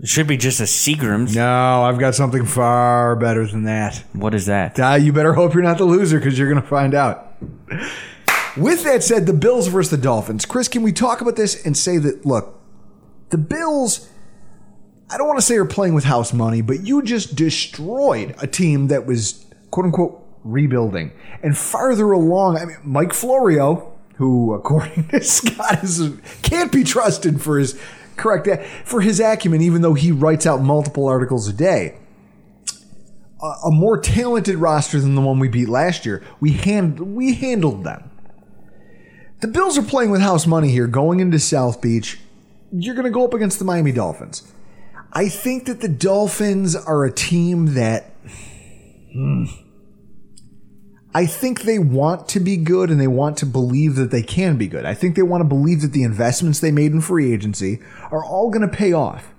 S9: It should be just a Seagrams.
S8: No, I've got something far better than that.
S9: What is that?
S8: Ah, you better hope you're not the loser because you're going to find out. With that said, the Bills versus the Dolphins. Chris, can we talk about this and say that, look, the Bills, I don't want to say are playing with house money, but you just destroyed a team that was, quote unquote, rebuilding. And farther along, I mean, Mike Florio, who, according to Scott, is, can't be trusted for his correct for his acumen, even though he writes out multiple articles a day a, a more talented roster than the one we beat last year. We hand we handled them. The Bills are playing with house money here, going into South Beach. You're going to go up against the Miami Dolphins. I think that the Dolphins are a team that. hmm, I think they want to be good and they want to believe that they can be good. I think they want to believe that the investments they made in free agency are all going to pay off.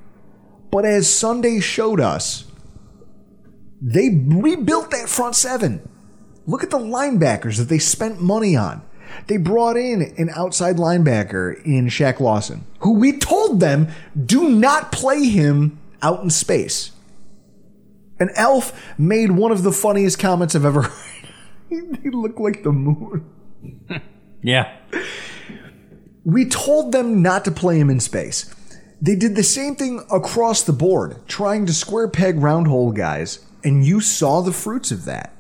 S8: But as Sunday showed us, they rebuilt that front seven. Look at the linebackers that they spent money on. They brought in an outside linebacker in Shaq Lawson, who we told them do not play him out in space. And Elf made one of the funniest comments I've ever heard. he look like the moon.
S9: Yeah.
S8: We told them not to play him in space. They did the same thing across the board, trying to square peg round hole guys, and you saw the fruits of that.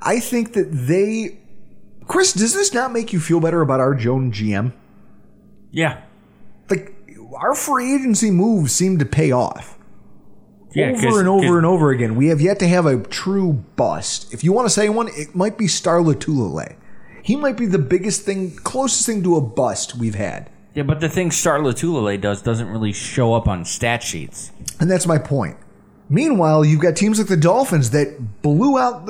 S8: I think that they. Chris, does this not make you feel better about our Joan GM?
S9: Yeah.
S8: Like, our free agency moves seem to pay off.
S9: Yeah,
S8: over and over and over again. We have yet to have a true bust. If you want to say one, it might be Star Lotulelei. He might be the biggest thing, closest thing to a bust we've had.
S9: Yeah, but the thing Star Lotulelei does doesn't really show up on stat sheets.
S8: And that's my point. Meanwhile, you've got teams like the Dolphins that blew out,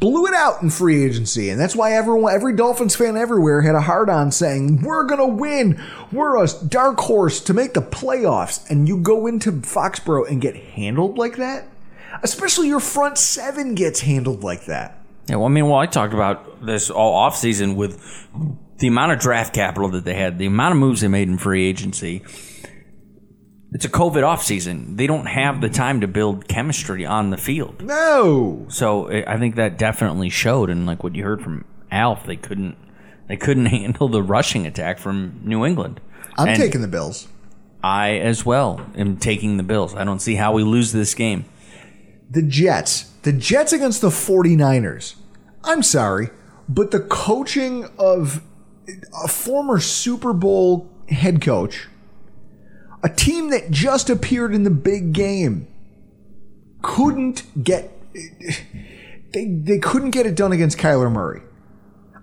S8: blew it out in free agency, and that's why everyone, every Dolphins fan everywhere had a hard on saying, "We're gonna win. We're a dark horse to make the playoffs." And you go into Foxborough and get handled like that, especially your front seven gets handled like that.
S9: Yeah, well, I mean, well, I talked about this all offseason with the amount of draft capital that they had, the amount of moves they made in free agency. It's a COVID offseason. They don't have the time to build chemistry on the field.
S8: No.
S9: So I I think that definitely showed, and like what you heard from Alf, they couldn't they couldn't handle the rushing attack from New England.
S8: I'm
S9: And
S8: taking the Bills.
S9: I as well am taking the Bills. I don't see how we lose this game.
S8: The Jets. The Jets against the 49ers. I'm sorry, but the coaching of a former Super Bowl head coach, a team that just appeared in the big game, couldn't get they they couldn't get it done against Kyler Murray.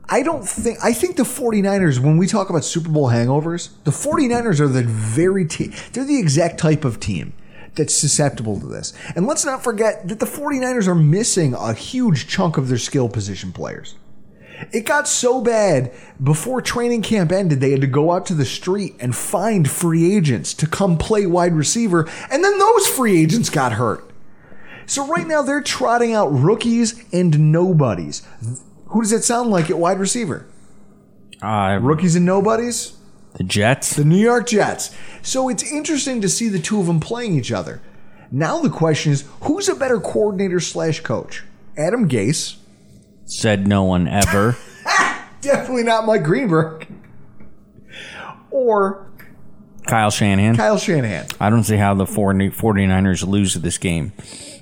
S8: I don't think I think the 49ers when we talk about Super Bowl hangovers, the 49ers are the very team. They're the exact type of team that's susceptible to this. And let's not forget that the 49ers are missing a huge chunk of their skill position players. It got so bad before training camp ended, they had to go out to the street and find free agents to come play wide receiver, and then those free agents got hurt. So right now they're trotting out rookies and nobodies. Who does it sound like at wide receiver?
S9: Uh,
S8: Rookies and nobodies?
S9: the Jets.
S8: The New York Jets. So it's interesting to see the two of them playing each other. Now the question is, who's a better coordinator slash coach? Adam Gase.
S9: Said no one ever.
S8: Definitely not Mike Greenberg. Or
S9: Kyle Shanahan.
S8: Kyle Shanahan.
S9: I don't see how the 40 49ers lose this game.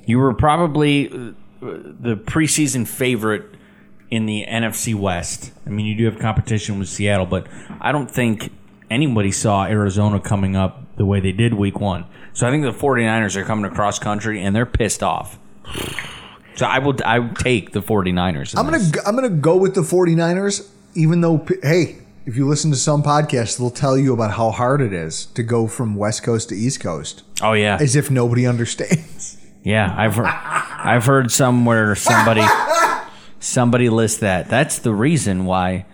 S9: You were probably uh, the preseason favorite in the NFC West. I mean, you do have competition with Seattle, but I don't think anybody saw Arizona coming up the way they did week one. So I think the 49ers are coming across country and they're pissed off. So I will I would take the 49ers.
S8: I'm going to I'm going to go with the 49ers even though hey, if you listen to some podcasts, they'll tell you about how hard it is to go from West Coast to East Coast.
S9: Oh yeah.
S8: As if nobody understands.
S9: Yeah, I've heard, I've heard somewhere somebody somebody lists that. That's the reason why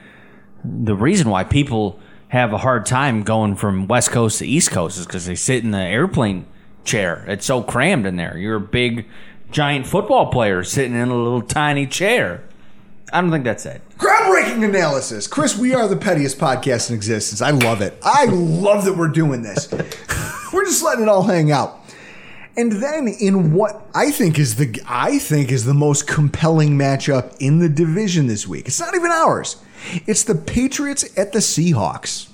S9: the reason why people have a hard time going from West Coast to East Coast is because they sit in the airplane chair. It's so crammed in there. You're a big giant football player sitting in a little tiny chair. I don't think that's it.
S8: Groundbreaking analysis. Chris, we are the pettiest podcast in existence. I love it. I love that we're doing this. we're just letting it all hang out. And then in what I think is the I think is the most compelling matchup in the division this week. It's not even ours. It's the Patriots at the Seahawks.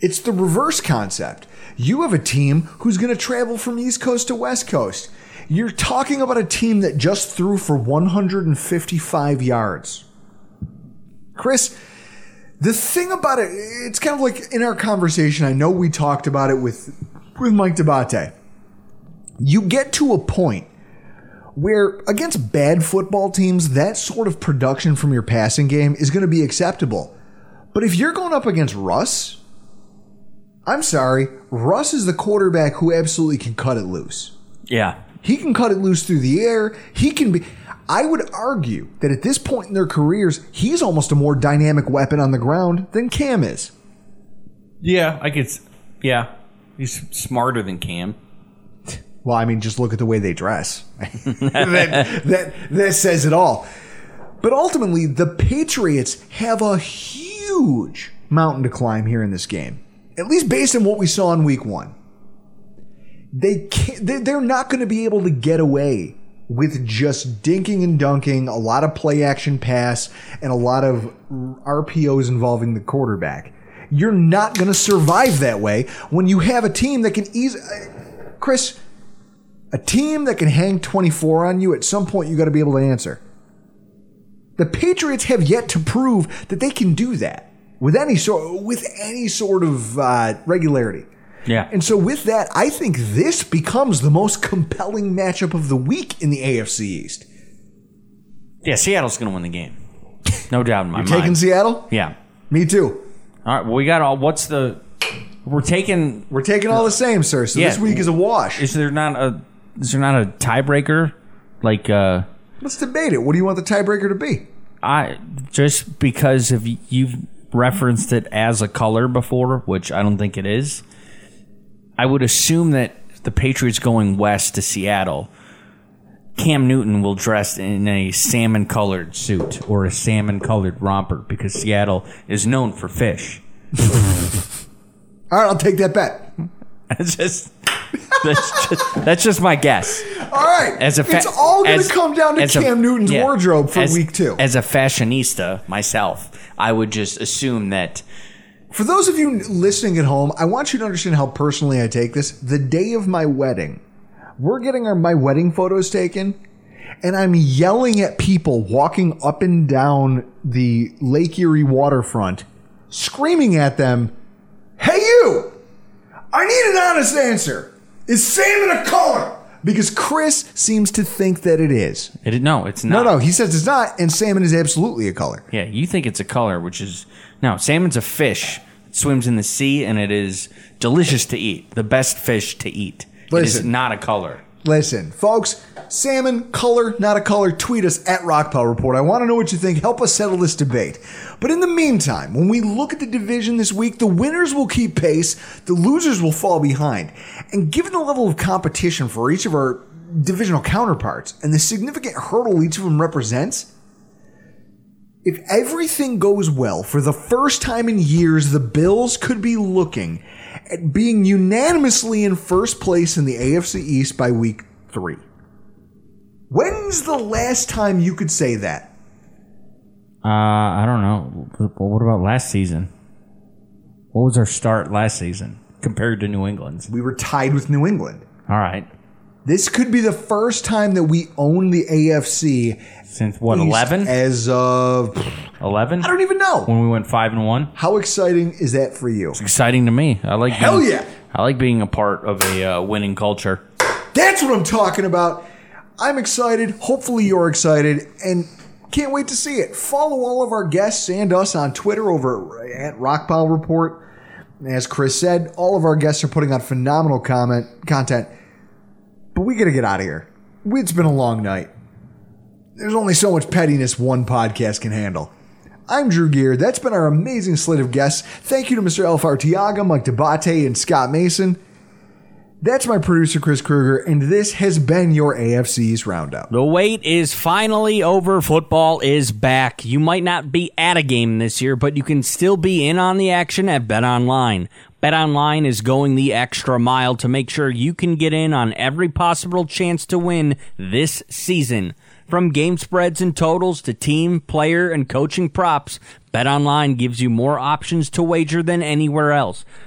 S8: It's the reverse concept. You have a team who's going to travel from East Coast to West Coast. You're talking about a team that just threw for 155 yards. Chris, the thing about it, it's kind of like in our conversation, I know we talked about it with with Mike D'Abate. You get to a point where against bad football teams, that sort of production from your passing game is going to be acceptable. But if you're going up against Russ, I'm sorry, Russ is the quarterback who absolutely can cut it loose.
S9: Yeah.
S8: He can cut it loose through the air. He can be. I would argue that at this point in their careers, he's almost a more dynamic weapon on the ground than Cam is.
S9: Yeah, I could. Yeah, he's smarter than Cam.
S8: Well, I mean, just look at the way they dress. that, that, that says it all. But ultimately, the Patriots have a huge mountain to climb here in this game, at least based on what we saw in week one. They can't, they- they're not going to be able to get away with just dinking and dunking, a lot of play action pass, and a lot of RPOs involving the quarterback. You're not going to survive that way when you have a team that can easily. Chris, a team that can hang 24 on you, at some point you got to be able to answer. The Patriots have yet to prove that they can do that with any sort with any sort of uh, regularity.
S9: Yeah.
S8: And so with that, I think this becomes the most compelling matchup of the week in the AFC East.
S9: Yeah, Seattle's going to win the game. No doubt in my
S8: You're
S9: mind.
S8: taking Seattle?
S9: Yeah.
S8: Me too.
S9: All right. Well, we got all. What's the? We're taking.
S8: We're taking all the same, sir. So this week is a wash.
S9: Is there not a? Is there not a tiebreaker? Like, uh,
S8: Let's debate it. What do you want the tiebreaker to be?
S9: I just because if you've referenced it as a color before, which I don't think it is, I would assume that the Patriots going west to Seattle, Cam Newton will dress in a salmon colored suit or a salmon colored romper because Seattle is known for fish.
S8: All right, I'll take that bet.
S9: That's just that's just that's just my guess.
S8: All right.
S9: As a fa-
S8: it's all going to come down to
S9: as a-
S8: Cam Newton's
S9: yeah.
S8: wardrobe for
S9: As-
S8: week two.
S9: As a fashionista myself, I would just assume that
S8: For those of you listening at home, I want you to understand how personally I take this. The day of my wedding, we're getting our my wedding photos taken, and I'm yelling at people walking up and down the Lake Erie waterfront, screaming at them, "Hey you! I need an honest answer. Is salmon a color?" Because Chris seems to think that it is.
S9: it, no, it's
S8: No,
S9: not.
S8: no, no, he says it's not, and salmon is absolutely a color.
S9: Yeah, you think it's a color, which is no. Salmon's a fish. It swims in the sea, and it is delicious to eat. The best fish to eat. It is not a color.
S8: Listen, folks, salmon, color, not a color, tweet us at Rockpile Report. I want to know what you think. Help us settle this debate. But in the meantime, when we look at the division this week, the winners will keep pace, the losers will fall behind. And given the level of competition for each of our divisional counterparts and the significant hurdle each of them represents, if everything goes well, for the first time in years, the Bills could be looking at being unanimously in first place in the AFC East by week three. When's the last time you could say that?
S14: Uh, I don't know. What about last season? What was our start last season compared to New England's?
S8: We were tied with New England.
S14: All right.
S8: This could be the first time that we own the AFC
S14: Since what, 11?
S8: As of
S14: 11?
S8: I don't even know.
S14: When we went 5 and 1?
S8: How exciting is that for you?
S14: It's exciting to me. I like
S8: Hell
S14: being,
S8: yeah.
S14: I like being a part of a uh, winning culture.
S8: That's what I'm talking about. I'm excited. Hopefully, you're excited, and can't wait to see it. Follow all of our guests and us on Twitter over at Rockpile Report. As Chris said, all of our guests are putting out phenomenal comment content. But we got to get out of here. It's been a long night. There's only so much pettiness one podcast can handle. I'm Drew Gear. That's been our amazing slate of guests. Thank you to Mr. Elf Artiaga, Mike D'Abate, and Scott Mason. That's my producer, Chris Kruger, and this has been your AFC's Roundup.
S9: The wait is finally over. Football is back. You might not be at a game this year, but you can still be in on the action at Bet Online. Bet Online is going the extra mile to make sure you can get in on every possible chance to win this season. From game spreads and totals to team, player, and coaching props, BetOnline gives you more options to wager than anywhere else.